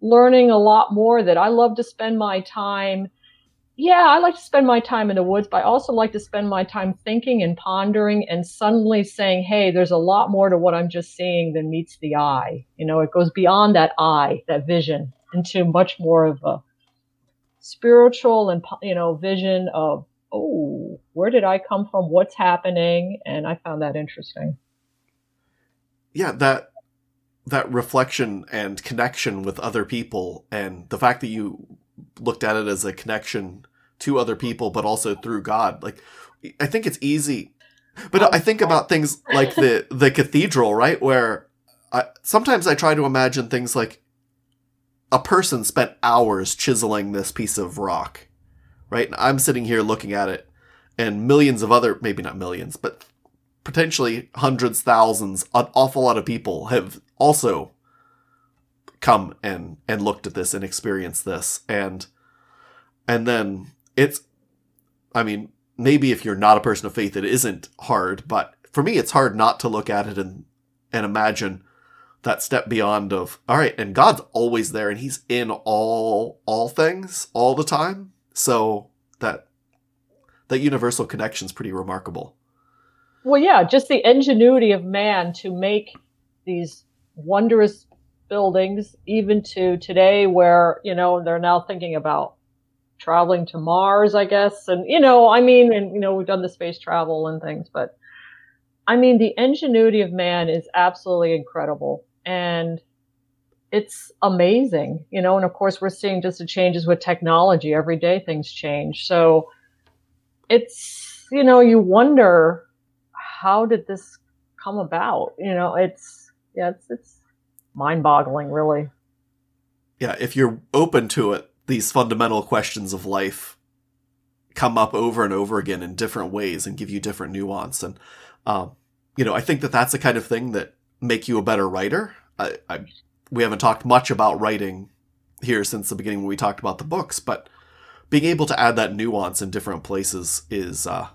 learning a lot more that I love to spend my time yeah, I like to spend my time in the woods, but I also like to spend my time thinking and pondering and suddenly saying, hey, there's a lot more to what I'm just seeing than meets the eye. You know, it goes beyond that eye, that vision, into much more of a spiritual and, you know, vision of, oh, where did I come from? What's happening? And I found that interesting. Yeah, that that reflection and connection with other people and the fact that you looked at it as a connection to other people, but also through God. Like, I think it's easy, but oh, I think about things like the the cathedral, right? Where I, sometimes I try to imagine things like a person spent hours chiseling this piece of rock, right? And I'm sitting here looking at it, and millions of other, maybe not millions, but potentially hundreds, thousands, an awful lot of people have also come and and looked at this and experienced this and and then it's I mean, maybe if you're not a person of faith, it isn't hard. But for me, it's hard not to look at it and and imagine that step beyond of all right, and God's always there, and He's in all all things all the time. So that that universal connection is pretty remarkable. Well, yeah, just the ingenuity of man to make these wondrous buildings, even to today, where you know they're now thinking about traveling to Mars, I guess, and you know, I mean, and you know, we've done the space travel and things, but I mean, the ingenuity of man is absolutely incredible, and it's amazing, you know. And of course, we're seeing just the changes with technology. Every day, things change, so it's you know, you wonder how did this come about? You know, it's yeah, it's it's mind-boggling, really. Yeah, if you're open to it, these fundamental questions of life come up over and over again in different ways and give you different nuance. And um, you know, I think that that's the kind of thing that make you a better writer. I, I, we haven't talked much about writing here since the beginning when we talked about the books, but being able to add that nuance in different places is uh,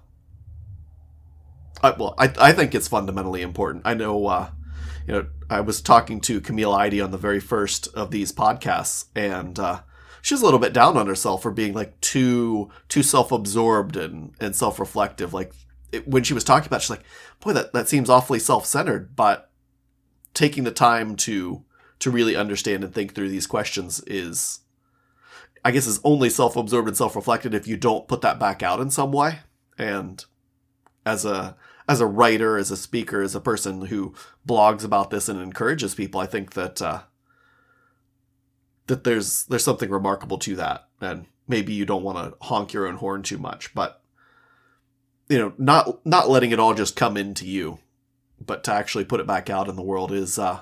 I, well, I, I think it's fundamentally important. I know, uh, you know, I was talking to Camille Eide on the very first of these podcasts, and uh, she's a little bit down on herself for being like too too self absorbed and and self reflective. Like it, when she was talking about, it, she's like, "Boy, that that seems awfully self centered." But taking the time to to really understand and think through these questions is, I guess, is only self absorbed and self reflected if you don't put that back out in some way. And as a as a writer, as a speaker, as a person who blogs about this and encourages people, I think that uh, that there's there's something remarkable to that, and maybe you don't want to honk your own horn too much, but you know, not not letting it all just come into you, but to actually put it back out in the world is uh,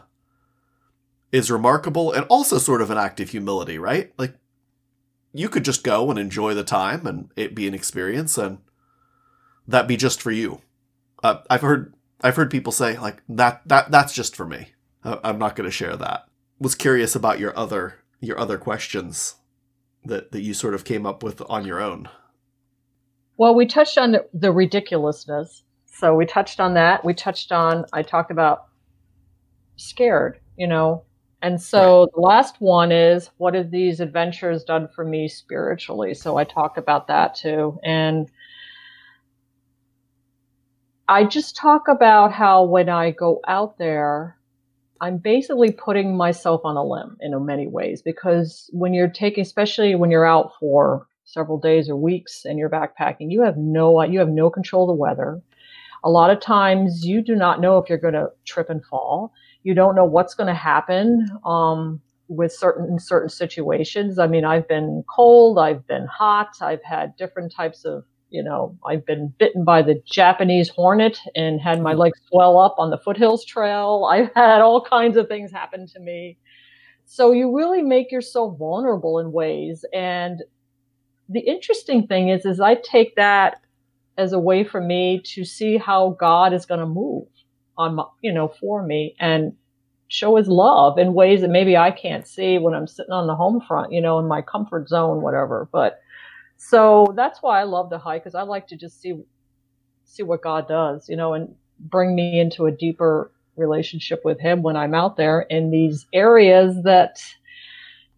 is remarkable, and also sort of an act of humility, right? Like you could just go and enjoy the time, and it be an experience, and that be just for you uh, I've heard I've heard people say like that that that's just for me. I'm not going to share that. Was curious about your other your other questions that that you sort of came up with on your own. Well, we touched on the, ridiculousness. So we touched on that. We touched on I talked about scared, you know. And so right. the last one is what have these adventures done for me spiritually? So I talked about that too. And I just talk about how when I go out there, I'm basically putting myself on a limb in many ways because when you're taking, especially when you're out for several days or weeks and you're backpacking, you have no you have no control of the weather. A lot of times you do not know if you're going to trip and fall. You don't know what's going to happen um, with certain certain situations. I mean, I've been cold, I've been hot, I've had different types of you know, I've been bitten by the Japanese hornet and had my hmm. legs swell up on the foothills trail. I've had all kinds of things happen to me. So you really make yourself vulnerable in ways. And the interesting thing is, is I take that as a way for me to see how God is going to move on my, you know, for me and show his love in ways that maybe I can't see when I'm sitting on the home front, you know, in my comfort zone, whatever. But so that's why I love the hike because I like to just see see what God does, you know, and bring me into a deeper relationship with Him when I'm out there in these areas that,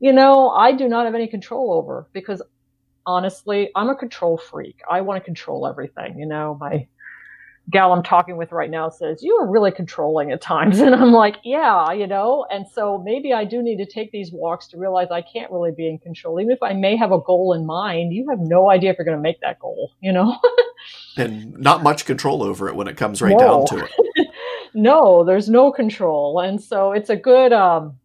you know, I do not have any control over because honestly, I'm a control freak. I want to control everything, you know, my gal I'm talking with right now says, You are really controlling at times. And I'm like, Yeah, you know, and so maybe I do need to take these walks to realize I can't really be in control. Even if I may have a goal in mind, you have no idea if you're going to make that goal, you know? and not much control over it when it comes right no. down to it. no, there's no control. And so it's a good, um,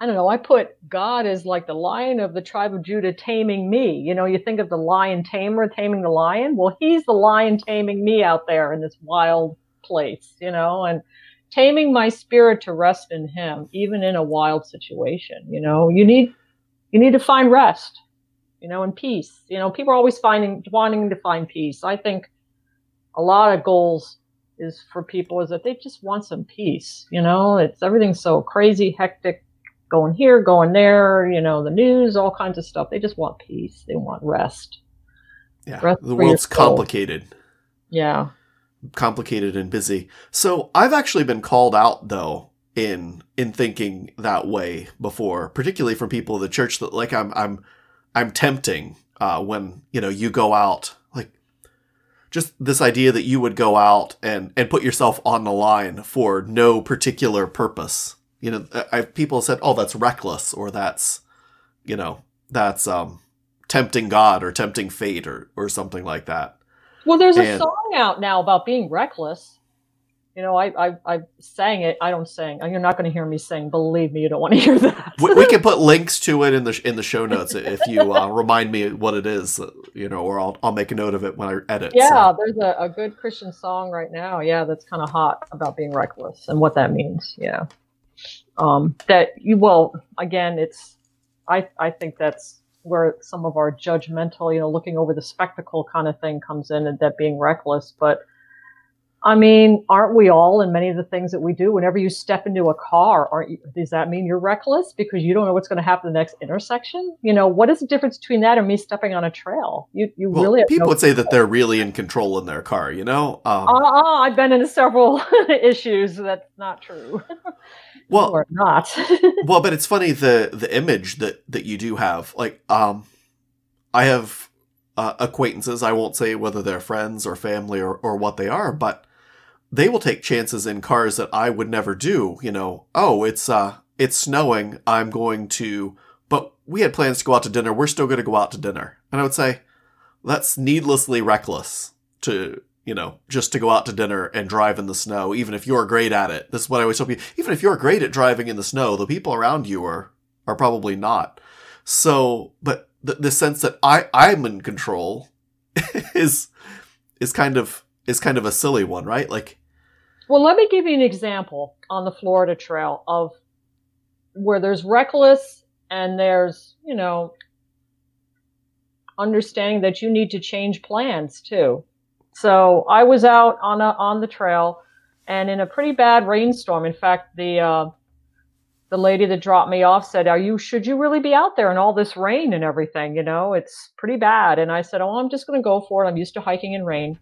I don't know, I put God as like the lion of the tribe of Judah taming me. You know, you think of the lion tamer taming the lion. Well, he's the lion taming me out there in this wild place, you know, and taming my spirit to rest in him, even in a wild situation. You know, you need you need to find rest, you know, and peace. You know, people are always finding wanting to find peace. I think a lot of goals is for people is that they just want some peace. You know, it's everything's so crazy, hectic, going here, going there, you know, the news, all kinds of stuff. They just want peace. They want rest. Yeah, Rest the world's complicated, Yeah. complicated and busy. So I've actually been called out though in in thinking that way before, particularly from people of the church that like I'm I'm I'm tempting uh, when you know you go out like just this idea that you would go out and and put yourself on the line for no particular purpose. You know, I, people said, "Oh, that's reckless," or "That's you know that's um tempting God or tempting fate or or something like that." Well, there's a song out now about being reckless. You know, I I, I sang it. I don't sing. You're not going to hear me sing. Believe me, you don't want to hear that. we, we can put links to it in the in the show notes if you uh, remind me what it is, uh, you know, or I'll I'll make a note of it when I edit. so. yeah, there's a, a good Christian song right now. Yeah, that's kind of hot about being reckless and what that means. Yeah. Um, that you well again, it's I I think that's where some of our judgmental, you know, looking over the spectacle kind of thing comes in, and that being reckless. But I mean, aren't we all in many of the things that we do? Whenever you step into a car, aren't you? Does that mean you're reckless because you don't know what's going to happen the next intersection? You know, what is the difference between that and me stepping on a trail? You you Well, really people no would say that they're really in control in their car, you know. Um, uh, I've been into several issues. That's not true. well, or not. well, but it's funny the the image that that you do have. Like, um, I have uh, acquaintances. I won't say whether they're friends or family or or what they are, but they will take chances in cars that I would never do. You know, oh, it's uh, it's snowing. I'm going to. But we had plans to go out to dinner. We're still going to go out to dinner, and I would say that's needlessly reckless to you know just to go out to dinner and drive in the snow even if you're great at it. This is what i always tell people. Even if you're great at driving in the snow the people around you are are probably not. So but the, the sense that i i'm in control is is kind of is kind of a silly one right? Like well, let me give you an example on the Florida Trail of where there's reckless and there's, you know, understanding that you need to change plans too. So I was out on a, on the trail and in a pretty bad rainstorm. In fact, the uh, the lady that dropped me off said, "Are you should you really be out there in all this rain and everything? You know, it's pretty bad." And I said, "Oh, I'm just going to go for it. I'm used to hiking in rain."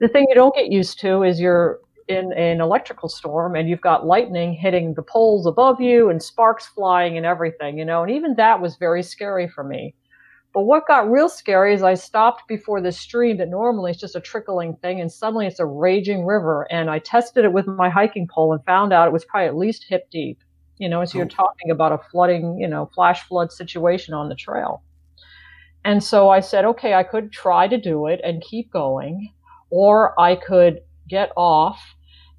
The thing you don't get used to is you're in an electrical storm and you've got lightning hitting the poles above you and sparks flying and everything, you know, and even that was very scary for me. But what got real scary is I stopped before this stream that normally is just a trickling thing, and suddenly it's a raging river. And I tested it with my hiking pole and found out it was probably at least hip deep. You know, so you're Oh. talking about a flooding, you know, flash flood situation on the trail. And so I said, okay, I could try to do it and keep going, or I could get off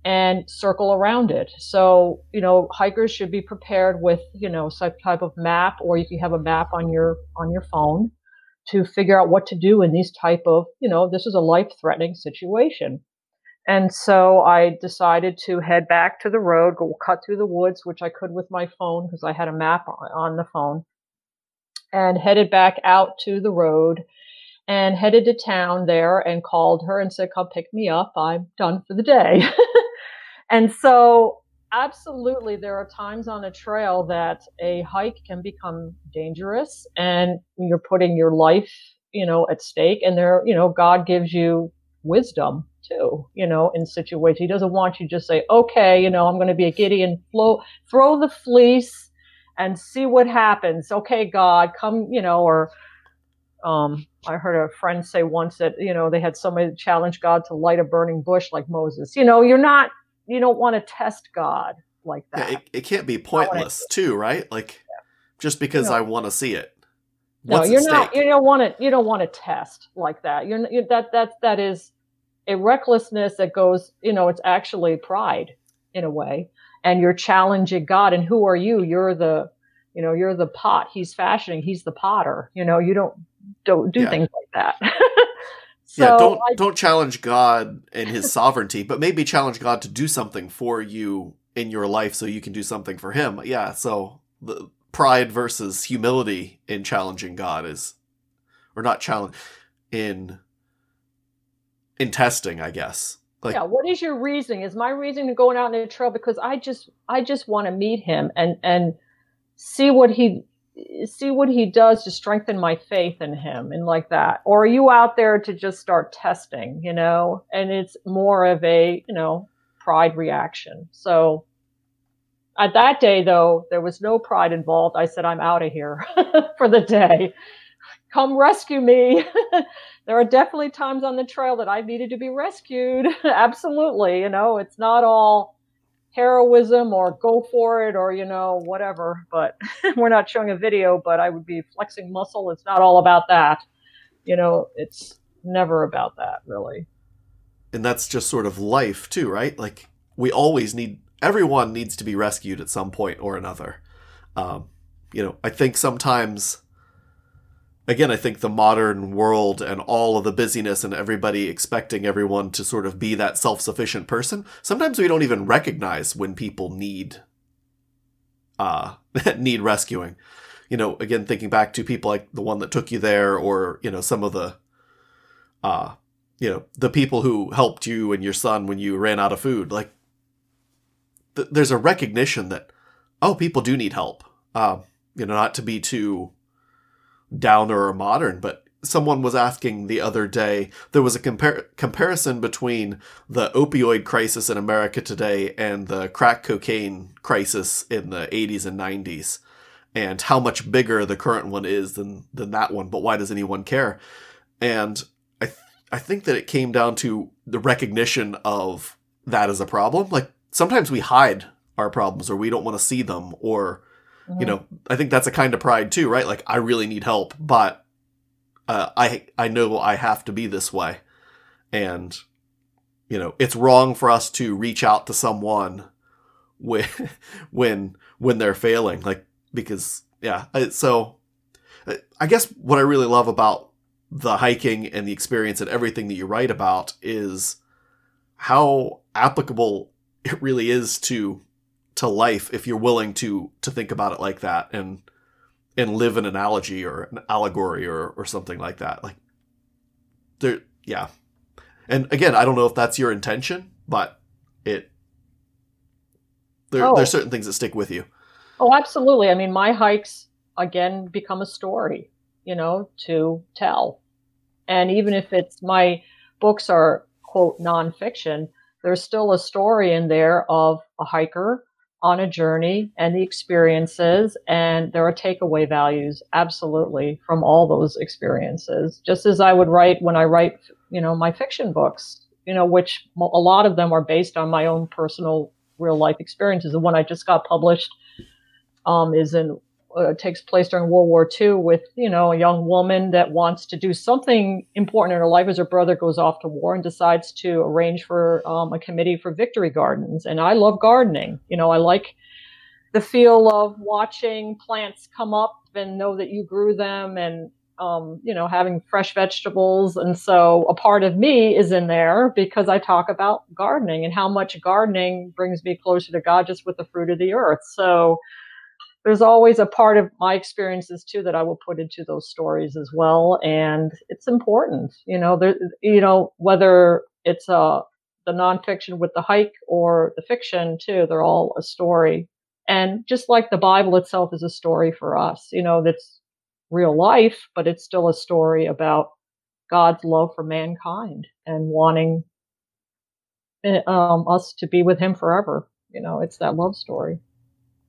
and circle around it. So, you know, hikers should be prepared with, you know, some type of map or you can have a map on your on your phone to figure out what to do in these type of, you know, this is a life-threatening situation. And so I decided to head back to the road, go cut through the woods, which I could with my phone because I had a map on, the phone, and headed back out to the road and headed to town there and called her and said, Come pick me up. I'm done for the day. and so, absolutely, there are times on a trail that a hike can become dangerous and you're putting your life, you know, at stake. And there, you know, God gives you wisdom too, you know, in situations. He doesn't want you to just say, okay, you know, I'm going to be a Gideon, flow, throw the fleece and see what happens. Okay, God, come, you know, or, um, I heard a friend say once that, you know, they had somebody challenge God to light a burning bush like Moses. You know, you're not, you don't want to test God like that. yeah, it, it can't be Not what I pointless too right like just because No. i want to see it no, you're not. You don't want to. You don't want to test like that. You're, you that that that is a recklessness that goes. You know, it's actually pride in a way, and you're challenging God. And who are you? You're the, you know, you're the pot He's fashioning. He's the potter. You know, you don't don't do Yeah. things like that. so yeah, don't I, don't challenge God and His sovereignty, but maybe challenge God to do something for you in your life, so you can do something for Him. Yeah, so the pride versus humility in challenging God is, or not challenge in in testing, I guess. Like, yeah what is your reasoning is my reasoning going out in the trail because i just i just want to meet him and and see what he see what he does to strengthen my faith in him and like that. Or are you out there to just start testing you know? And it's more of a you know pride reaction. So at that day though there was no pride involved. I said i'm out of here for the day. Come rescue me. There are definitely times on the trail that i needed to be rescued. Absolutely you know? It's not all heroism or go for it or you know whatever but we're not showing a video but i would be flexing muscle. It's not all about that. You know it's never about that really. And that's just sort of life too right? Like we always need everyone needs to be rescued at some point or another. Um, you know i think sometimes again, I think the modern world and all of the busyness and everybody expecting everyone to sort of be that self sufficient person, sometimes we don't even recognize when people need uh need rescuing. You know, again thinking back to people like the one that took you there or, you know, some of the uh you know, the people who helped you and your son when you ran out of food, like th- there's a recognition that oh, people do need help. Um, you know, not to be too downer or modern, but someone was asking the other day there was a compar- comparison between the opioid crisis in America today and the crack cocaine crisis in the 80s and 90s and how much bigger the current one is than than that one but why does anyone care? And i th- i think that it came down to the recognition of that as a problem. Like sometimes we hide our problems or we don't want to see them or Mm-hmm. You know, I think that's a kind of pride too, right? Like I really need help, but uh, I I know I have to be this way, and you know it's wrong for us to reach out to someone when when when they're failing, like because yeah. So I guess what I really love about the hiking and the experience and everything that you write about is how applicable it really is to to life if you're willing to to think about it like that and and live an analogy or an allegory or or something like that. Like there yeah. And again i don't know if that's your intention but it there, oh. there's certain things that stick with you. Oh absolutely. I mean my hikes again become a story you know to tell. And even if it's my books are quote nonfiction there's still a story in there of a hiker on a journey and the experiences and there are takeaway values absolutely from all those experiences. Just as i would write when i write you know my fiction books you know which a lot of them are based on my own personal real life experiences. The one i just got published um, is in uh, takes place during World War II with, you know, a young woman that wants to do something important in her life as her brother goes off to war and decides to arrange for um, a committee for victory gardens. And I love gardening. You know, I like the feel of watching plants come up and know that you grew them and, um, you know, having fresh vegetables. And so a part of me is in there because I talk about gardening and how much gardening brings me closer to God just with the fruit of the earth. So, there's always a part of my experiences too that I will put into those stories as well, and it's important. You know, there, you know whether it's uh, the nonfiction with the hike or the fiction too, they're all a story. And just like the Bible itself is a story for us, you know, that's real life, but it's still a story about God's love for mankind and wanting eh, um, us to be with Him forever. You know, it's that love story.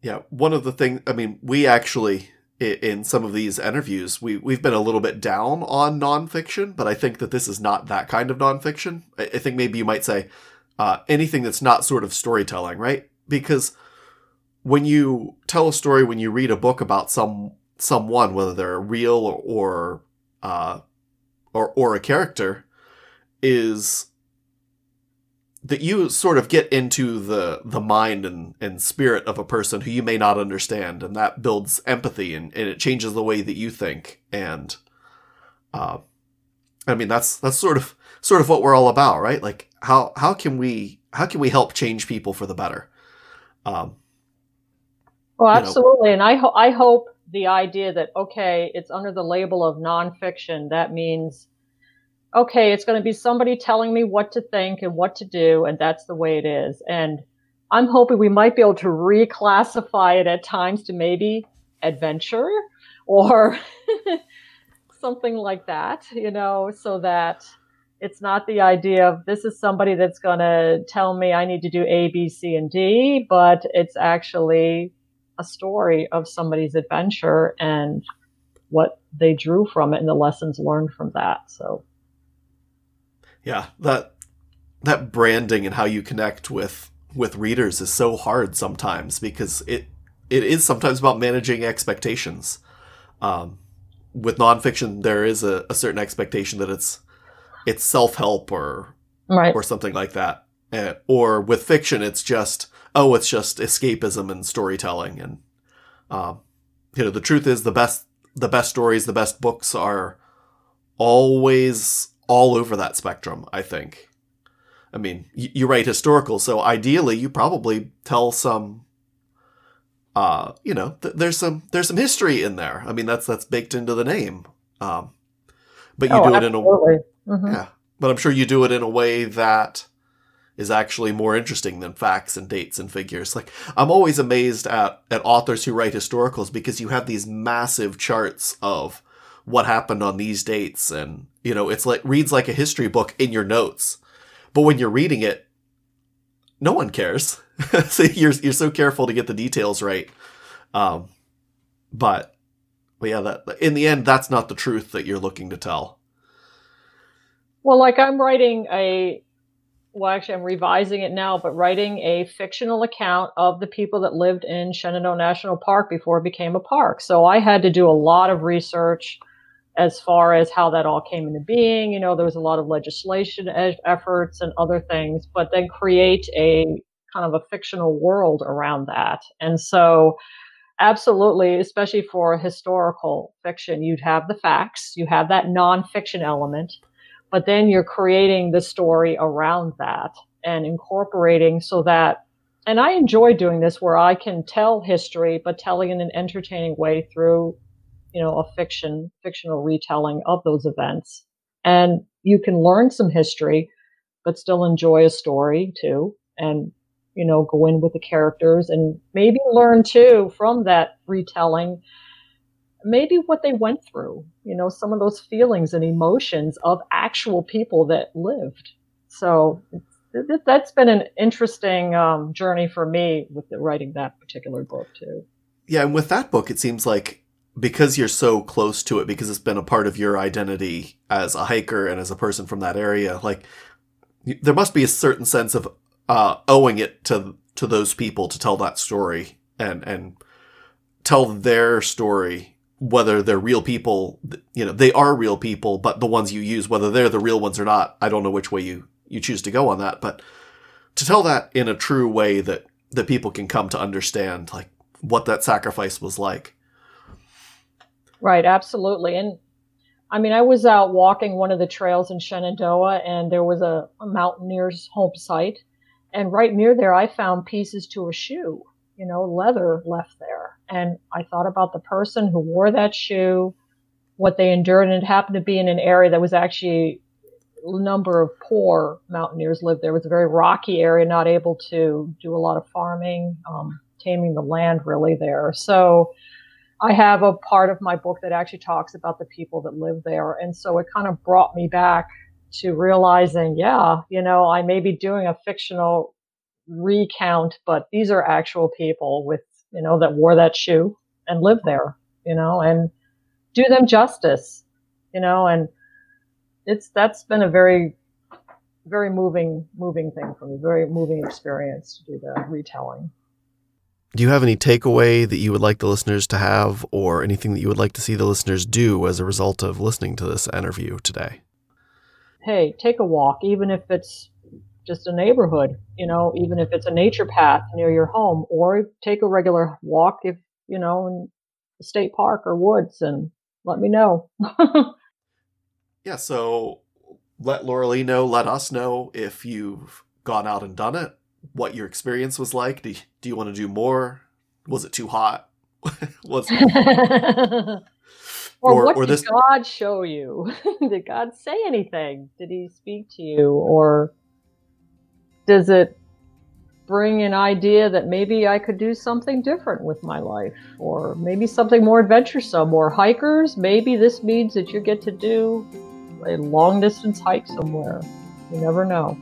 Yeah, one of the things, I mean, we actually, in some of these interviews, we, we've been a little bit down on nonfiction, but I think that this is not that kind of nonfiction. I, think maybe you might say uh, anything that's not sort of storytelling, right? Because when you tell a story, when you read a book about some someone, whether they're real or or uh, or, or a character, is that you sort of get into the the mind and, and spirit of a person who you may not understand and that builds empathy and, and it changes the way that you think and uh, i mean that's that's sort of sort of what we're all about right like how how can we how can we help change people for the better um, well absolutely know. and i ho- i hope the idea that okay it's under the label of nonfiction that means okay, it's going to be somebody telling me what to think and what to do, and that's the way it is. And I'm hoping we might be able to reclassify it at times to maybe adventure or something like that, you know, so that it's not the idea of this is somebody that's going to tell me I need to do A, B, C, and D, but it's actually a story of somebody's adventure and what they drew from it and the lessons learned from that. So, yeah, that that branding and how you connect with with readers is so hard sometimes because it it is sometimes about managing expectations. Um, with nonfiction, there is a, a certain expectation that it's it's self help or right. or something like that. Uh, or with fiction, it's just oh, it's just escapism and storytelling. And um, you know, the truth is, the best the best stories, the best books are always all over that spectrum. I think. I mean, you, write historical, so ideally, you probably tell some uh, you know, th- there's some there's some history in there. I mean, that's that's baked into the name. Um, but you oh, do it in a mm-hmm. yeah. But I'm sure you do it in a way that is actually more interesting than facts and dates and figures. Like I'm always amazed at at authors who write historicals because you have these massive charts of what happened on these dates and you know, it's like reads like a history book in your notes. But when you're reading it, no one cares. so you're you're so careful to get the details right. Um but but yeah, that in the end that's not the truth that you're looking to tell. Well, like I'm writing a, well, actually, I'm revising it now, but writing a fictional account of the people that lived in Shenandoah National Park before it became a park. So I had to do a lot of research as far as how that all came into being. You know, there was a lot of legislation efforts and other things, but then create a kind of a fictional world around that. And so, absolutely, especially for historical fiction, you'd have the facts, you have that nonfiction element but then you're creating the story around that and incorporating so that and I enjoy doing this where I can tell history but telling in an entertaining way through you know a fiction fictional retelling of those events and you can learn some history but still enjoy a story too and you know go in with the characters and maybe learn too from that retelling maybe what they went through, you know, some of those feelings and emotions of actual people that lived. So that's been an interesting um, journey for me with the, writing that particular book too. Yeah, and with that book, it seems like because you're so close to it, because it's been a part of your identity as a hiker and as a person from that area, like there must be a certain sense of uh, owing it to to those people to tell that story and and tell their story whether they're real people, you know, they are real people, but the ones you use, whether they're the real ones or not, I don't know which way you, you choose to go on that. But to tell that in a true way that, that people can come to understand, like what that sacrifice was like. Right, absolutely. And I mean, I was out walking one of the trails in Shenandoah and there was a, a mountaineer's home site. And right near there, I found pieces to a shoe, you know, leather left there and I thought about the person who wore that shoe, what they endured, and it happened to be in an area that was actually a number of poor mountaineers lived there. It was a very rocky area, not able to do a lot of farming, um, taming the land really there. So I have a part of my book that actually talks about the people that live there. And so it kind of brought me back to realizing, yeah, you know, I may be doing a fictional recount, but these are actual people with you know, that wore that shoe and lived there, you know, and do them justice, you know, and it's that's been a very very moving moving thing for me, very moving experience to do the retelling. Do you have any takeaway that you would like the listeners to have or anything that you would like to see the listeners do as a result of listening to this interview today? Hey, take a walk, even if it's just a neighborhood, you know, even if it's a nature path near your home, or take a regular walk if, you know, in a state park or woods and let me know. yeah, so let Lauralee know, let us know if you've gone out and done it, what your experience was like. Do you, do you want to do more? Was it too hot? was or, or, what or did this... God show you? did God say anything? Did he speak to you? Or does it bring an idea that maybe I could do something different with my life, or maybe something more adventuresome, or hikers. Maybe this means that you get to do a long distance hike somewhere. You never know.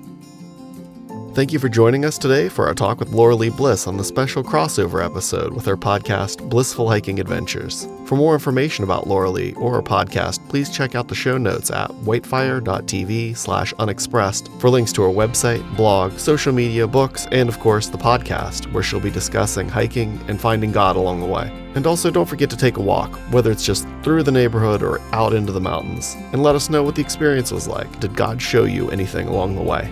Thank you for joining us today for our talk with Lauralee Bliss on the special crossover episode with her podcast, Blissful Hiking Adventures. For more information about Lauralee or her podcast, please check out the show notes at whitefire.tv slash unexpressed for links to her website, blog, social media, books, and of course the podcast, where she'll be discussing hiking and finding God along the way. And also don't forget to take a walk, whether it's just through the neighborhood or out into the mountains, and let us know what the experience was like. Did God show you anything along the way?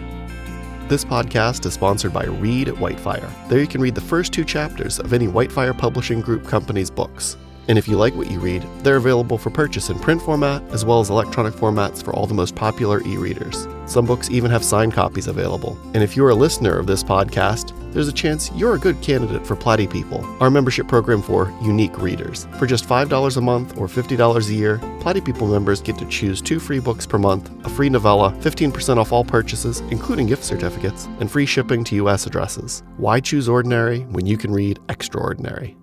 This podcast is sponsored by Read Whitefire. There you can read the first two chapters of any Whitefire Publishing Group company's books. And if you like what you read, they're available for purchase in print format as well as electronic formats for all the most popular e readers. Some books even have signed copies available. And if you're a listener of this podcast, there's a chance you're a good candidate for Platy People, our membership program for unique readers. For just $5 a month or $50 a year, Platy People members get to choose two free books per month, a free novella, 15% off all purchases, including gift certificates, and free shipping to U.S. addresses. Why choose ordinary when you can read extraordinary?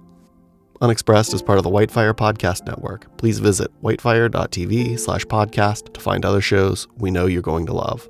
Unexpressed is part of the Whitefire Podcast Network. Please visit whitefire.tv slash podcast to find other shows we know you're going to love.